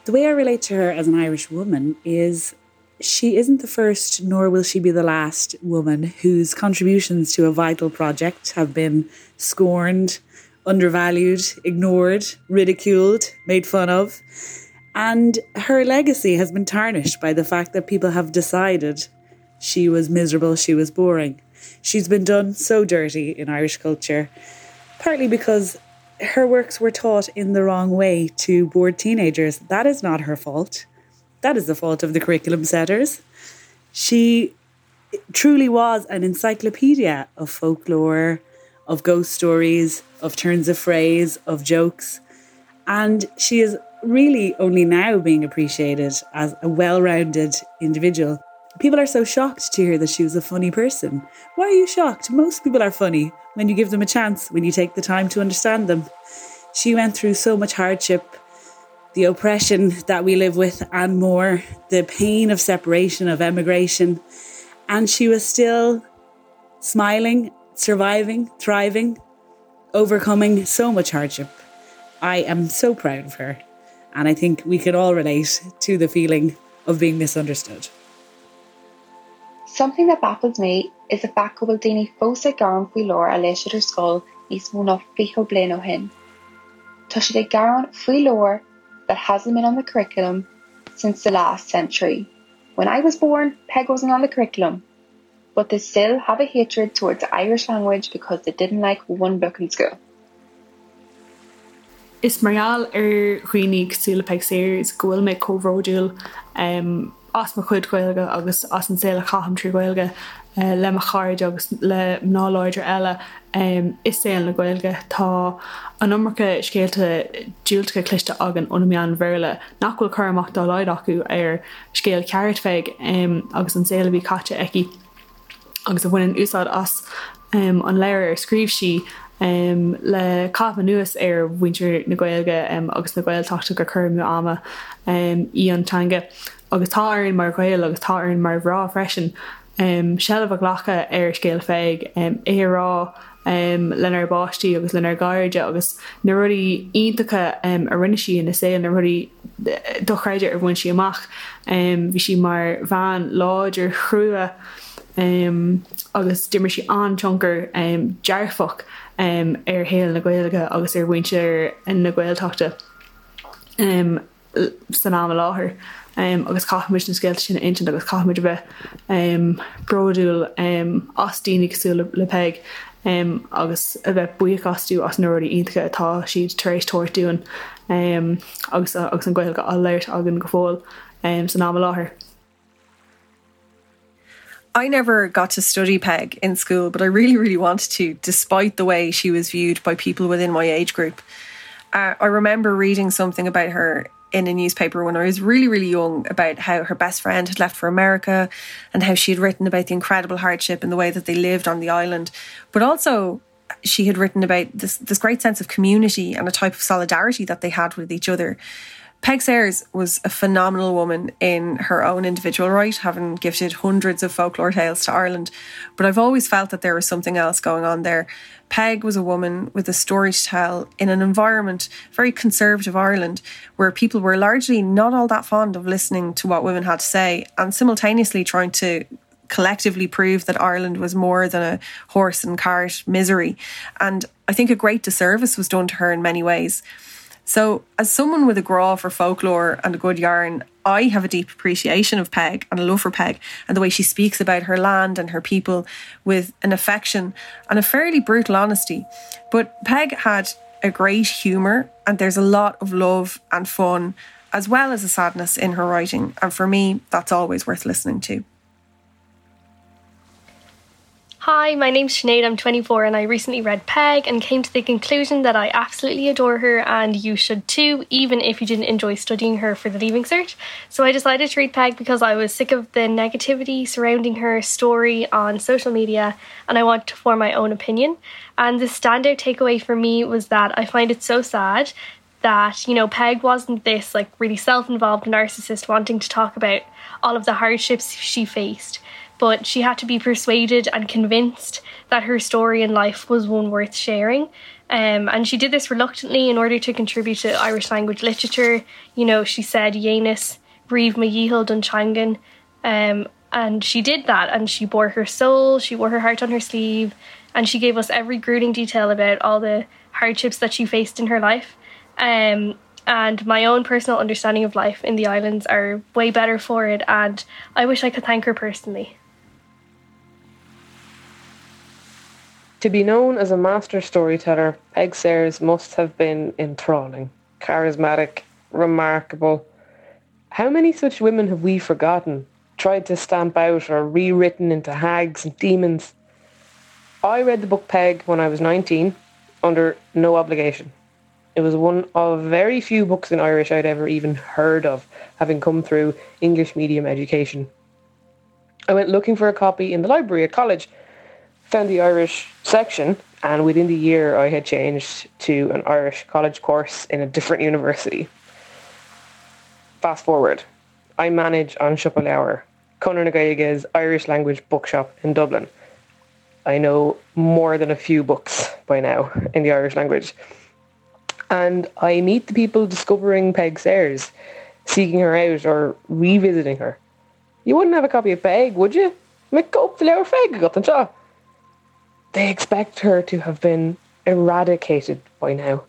The way I relate to her as an Irish woman is she isn't the first, nor will she be the last woman whose contributions to a vital project have been scorned, undervalued, ignored, ridiculed, made fun of. And her legacy has been tarnished by the fact that people have decided she was miserable, she was boring. She's been done so dirty in Irish culture, partly because her works were taught in the wrong way to bored teenagers. That is not her fault. That is the fault of the curriculum setters. She truly was an encyclopedia of folklore, of ghost stories, of turns of phrase, of jokes. And she is really only now being appreciated as a well rounded individual. People are so shocked to hear that she was a funny person. Why are you shocked? Most people are funny when you give them a chance, when you take the time to understand them. She went through so much hardship, the oppression that we live with, and more, the pain of separation, of emigration. And she was still smiling, surviving, thriving, overcoming so much hardship. I am so proud of her. And I think we can all relate to the feeling of being misunderstood. Something that baffles me is fact go bhfuil daoine fósa garm faoi leir a leis idir scoil níos mó ná ficho blian ó hin. Tá si ag garan faoi leir that hasn't been on the curriculum since the last century. When I was born, Peig wasn't on the curriculum, but they still have a hatred towards the Irish language because they didn't like one book in school. Is mariaal ar chuoinnig súla pe séir is gohfuil mé cóhróúil um, as mar chud goilge agus as an céile chaham trí goilge uh, le a chaid agus le náláidir eile um, is sé na goilge tá an nómarcha scéalte dúiltcha cliste agan onimian bhéle nachhfuil chuach dá leid acu ar scéal ceart feig um, agus an céile bhí caite eici agus a bhfuin úsáid as um, an leir ar scríb si um, le cap nuas ar winter na goilge um, agus na goil tata go chumú ama um, í antanga. agus táann mar goil agus táann mar bhrá freisin. um, sell a ghlacha ar scéal féig um, érá um, lenar bbáistí agus lenar gaiide agus na rudí ítacha um, a rinne si na sé na rudí dochreide ar bhain si amach um, bhí si mar bhean láidir chrua um, agus dimmer si antionker um, dearfach um, ar héal na ghilge agus ar bhaintear in na ghilteachta um, san am láthair. Um, agus caiid na scéil sin intin agus caiid bheith um, broúil um, astínigsú le, le Peig um, agus a bheith buíáú as nuirí intacha atá siad taréis toirtúin um, agus agus an ghil go a leirt agan go fáil um, san ná láthair. I never got to study Peig in school, but I really, really wanted to, despite the way she was viewed by people within my age group. Uh, I remember reading something about her in a newspaper when I was really, really young about how her best friend had left for America and how she had written about the incredible hardship and the way that they lived on the island. But also, she had written about this, this great sense of community and a type of solidarity that they had with each other. Peig Sayers was a phenomenal woman in her own individual right, having gifted hundreds of folklore tales to Ireland. But I've always felt that there was something else going on there. Peig was a woman with a story to tell in an environment, very conservative Ireland, where people were largely not all that fond of listening to what women had to say and simultaneously trying to collectively prove that Ireland was more than a horse and cart misery. And I think a great disservice was done to her in many ways. So, as someone with a graw for folklore and a good yarn, I have a deep appreciation of Peig and a love for Peig and the way she speaks about her land and her people with an affection and a fairly brutal honesty. But Peig had a great humour and there's a lot of love and fun, as well as a sadness in her writing. And for me, that's always worth listening to. Hi, my name's Sinead, I'm 24 and I recently read Peig and came to the conclusion that I absolutely adore her and you should too, even if you didn't enjoy studying her for the Leaving Cert. So I decided to read Peig because I was sick of the negativity surrounding her story on social media and I wanted to form my own opinion. And the standout takeaway for me was that I find it so sad that, you know, Peig wasn't this like really self involved narcissist wanting to talk about all of the hardships she faced but she had to be persuaded and convinced that her story in life was one worth sharing. Um, and she did this reluctantly in order to contribute to Irish language literature. You know, she said Yenis, Reeve Mayihil Dunchangan. Um, and she did that and she bore her soul, she wore her heart on her sleeve, and she gave us every grueling detail about all the hardships that she faced in her life. Um, and my own personal understanding of life in the islands are way better for it, and I wish I could thank her personally. To be known as a master storyteller, Peig Sayers must have been enthralling, charismatic, remarkable. How many such women have we forgotten, tried to stamp out or rewritten into hags and demons? I read the book Peig when I was 19, under no obligation. It was one of very few books in Irish I'd ever even heard of, having come through English medium education. I went looking for a copy in the library at college, found the Irish section, and within the year I had changed to an Irish college course in a different university. Fast forward, I manage An Siopa Leabhar, Conor na Irish language bookshop in Dublin. I know more than a few books by now in the Irish language. And I meet the people discovering Peig Sayers, seeking her out or revisiting her. You wouldn't have a copy of Peig, would you? Mick go up the leabhar Peig got an seo. They expect her to have been eradicated by now.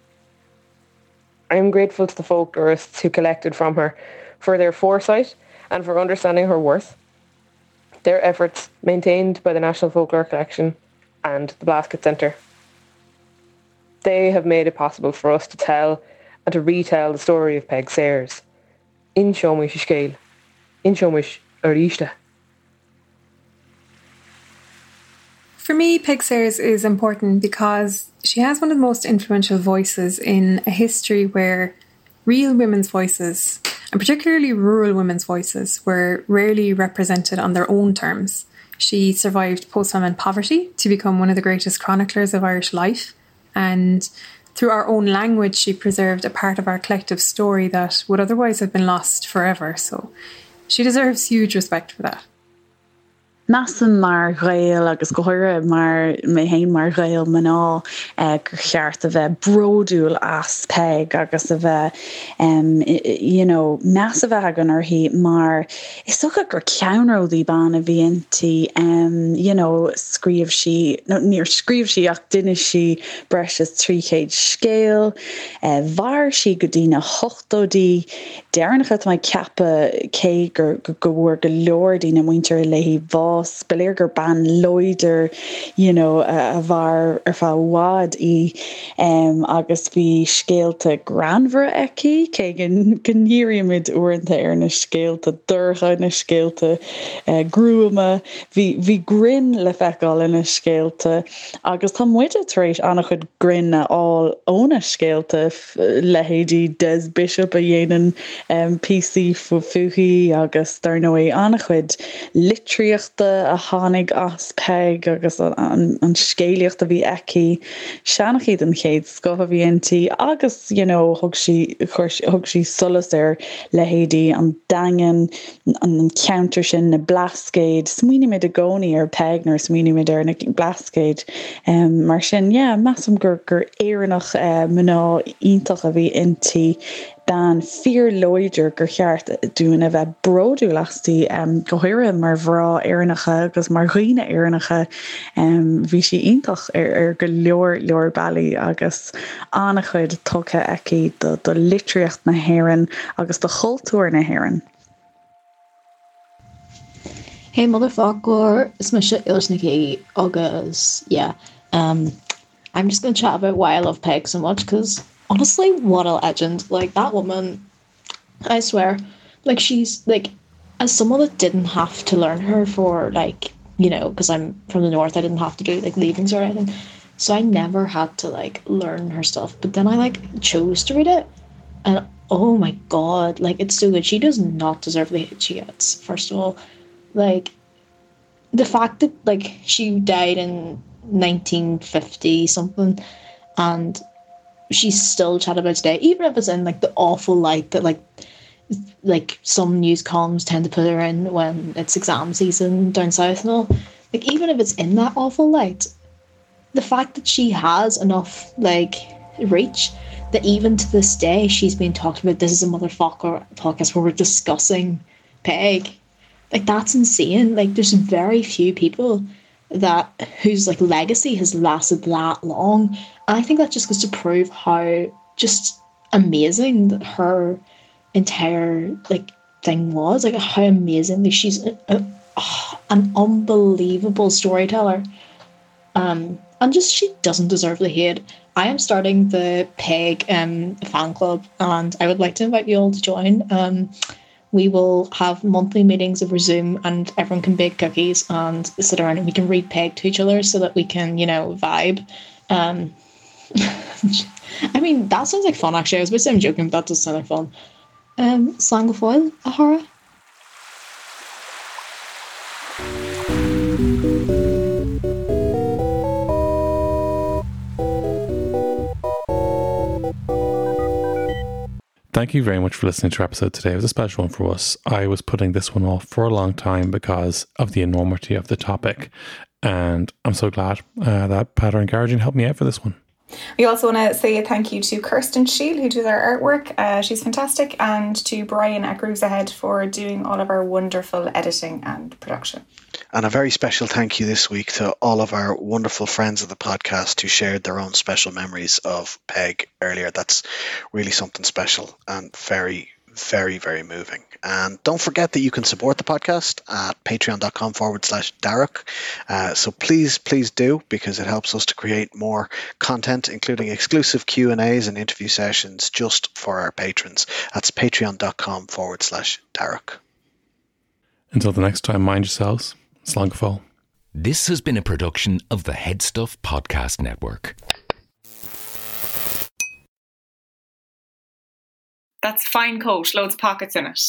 I am grateful to the folklorists who collected from her for their foresight and for understanding her worth. Their efforts maintained by the National Folklore Collection and the Blasket Centre. They have made it possible for us to tell and to retell the story of Peig Sayers. In Seomish scale. In Seomish Arishta. For me, Peig Sayers is important because she has one of the most influential voices in a history where real women's voices, and particularly rural women's voices, were rarely represented on their own terms. She survived post famine poverty to become one of the greatest chroniclers of Irish life, and through our own language, she preserved a part of our collective story that would otherwise have been lost forever. So she deserves huge respect for that. Nasan mar réil agus gohuiire mar mé héin mar réil maná gur cheart a bheith broúil as peg agus a bheith meas a bheith an ar hí mar is socha gur ceanróí ban a bhíonntí scríomh si níor scríomh si ach duine si breis tríchéid scéal bhar si go dtína hochttódí dearnachat mai cepa cé gur go bhfuair go leordí na muintear lehí bá bás beléir gur ban loidir you know, a, a bhar ar fá wad í um, agus bhí scéalta granhar eici cé gníiriimiid uanta ar na scéalta dúcha na scéalta uh, grúama hí grin le feicáil ina scéalta agus tá muide éis annach chud grinne á óna scéalta lehédí des bishop a dhéanaan um, PC fu fuhií agus tar nó é annach chud litríochtta a hánig as peg agus an scéalaocht a bhí eici seannach iad an chéad sco a bhíontí agus thug si solas ar lehédí an dagen an counter sin na blascéid smuoine mid a gcóí ar peg nar smuoine mid ar na blascéid um, mar sin yeah, meam gur gur éannach uh, mná ítach a bhí intí dan fear loidir gur cheart dúin a bheith broú lasí um, gohuiire mar bhrá éannacha agus mar chuoine éannacha um, bhí si intach ar ar go leor leor bailí agus anna chuid tucha aici do, do litriocht na héan agus do choultúir na héan. Hey motherfucker, is yeah. Um, I'm just gonna chat about why I love Peg so much because honestly, what a legend! Like that woman, I swear, like she's like as someone that didn't have to learn her for like you know because I'm from the north, I didn't have to do like leavings or anything, so I never had to like learn her stuff. But then I like chose to read it, and oh my god, like it's so good. She does not deserve the hate she gets. First of all, like the fact that like she died in 1950 something and she's still chatting about today even if it's in like the awful light that like like some news columns tend to put her in when it's exam season down south and all. Like even if it's in that awful light the fact that she has enough like reach that even to this day she's been talked about this is a Motherfoclóir podcast where we're discussing Peig. Like that's insane. Like there's very few people that whose like legacy has lasted that long and I think that just goes to prove how just amazing that her entire like thing was like how amazing like she's a, a, oh, an unbelievable storyteller um and just she doesn't deserve the hate. I am starting the Peig um, fan club, and I would like to invite you all to join. Um, we will have monthly meetings over Zoom, and everyone can bake cookies and sit around, and we can read Peig to each other so that we can, you know, vibe. Um, I mean, that sounds like fun. Actually, I was about to say I'm joking, but that does sound like fun. Um, slang of foil, Ahara. Thank you very much for listening to our episode today. It was a special one for us. I was putting this one off for a long time because of the enormity of the topic. And I'm so glad uh, that Pat and Gearóidín helped me out for this one. We also want to say a thank you to Kirsten Shield, who does our artwork. Uh, she's fantastic. And to Brian at Grooves Ahead for doing all of our wonderful editing and production. And a very special thank you this week to all of our wonderful friends of the podcast who shared their own special memories of Peig earlier. That's really something special and very, very, very moving. And don't forget that you can support the podcast at patreon.com forward slash Darach. Uh, so please, please do because it helps us to create more content, including exclusive Q&As and interview sessions just for our patrons. That's patreon.com forward slash Darach. Until the next time, mind yourselves. Slangfall. This has been a production of the Headstuff Podcast Network. That's fine coat, loads of pockets in it.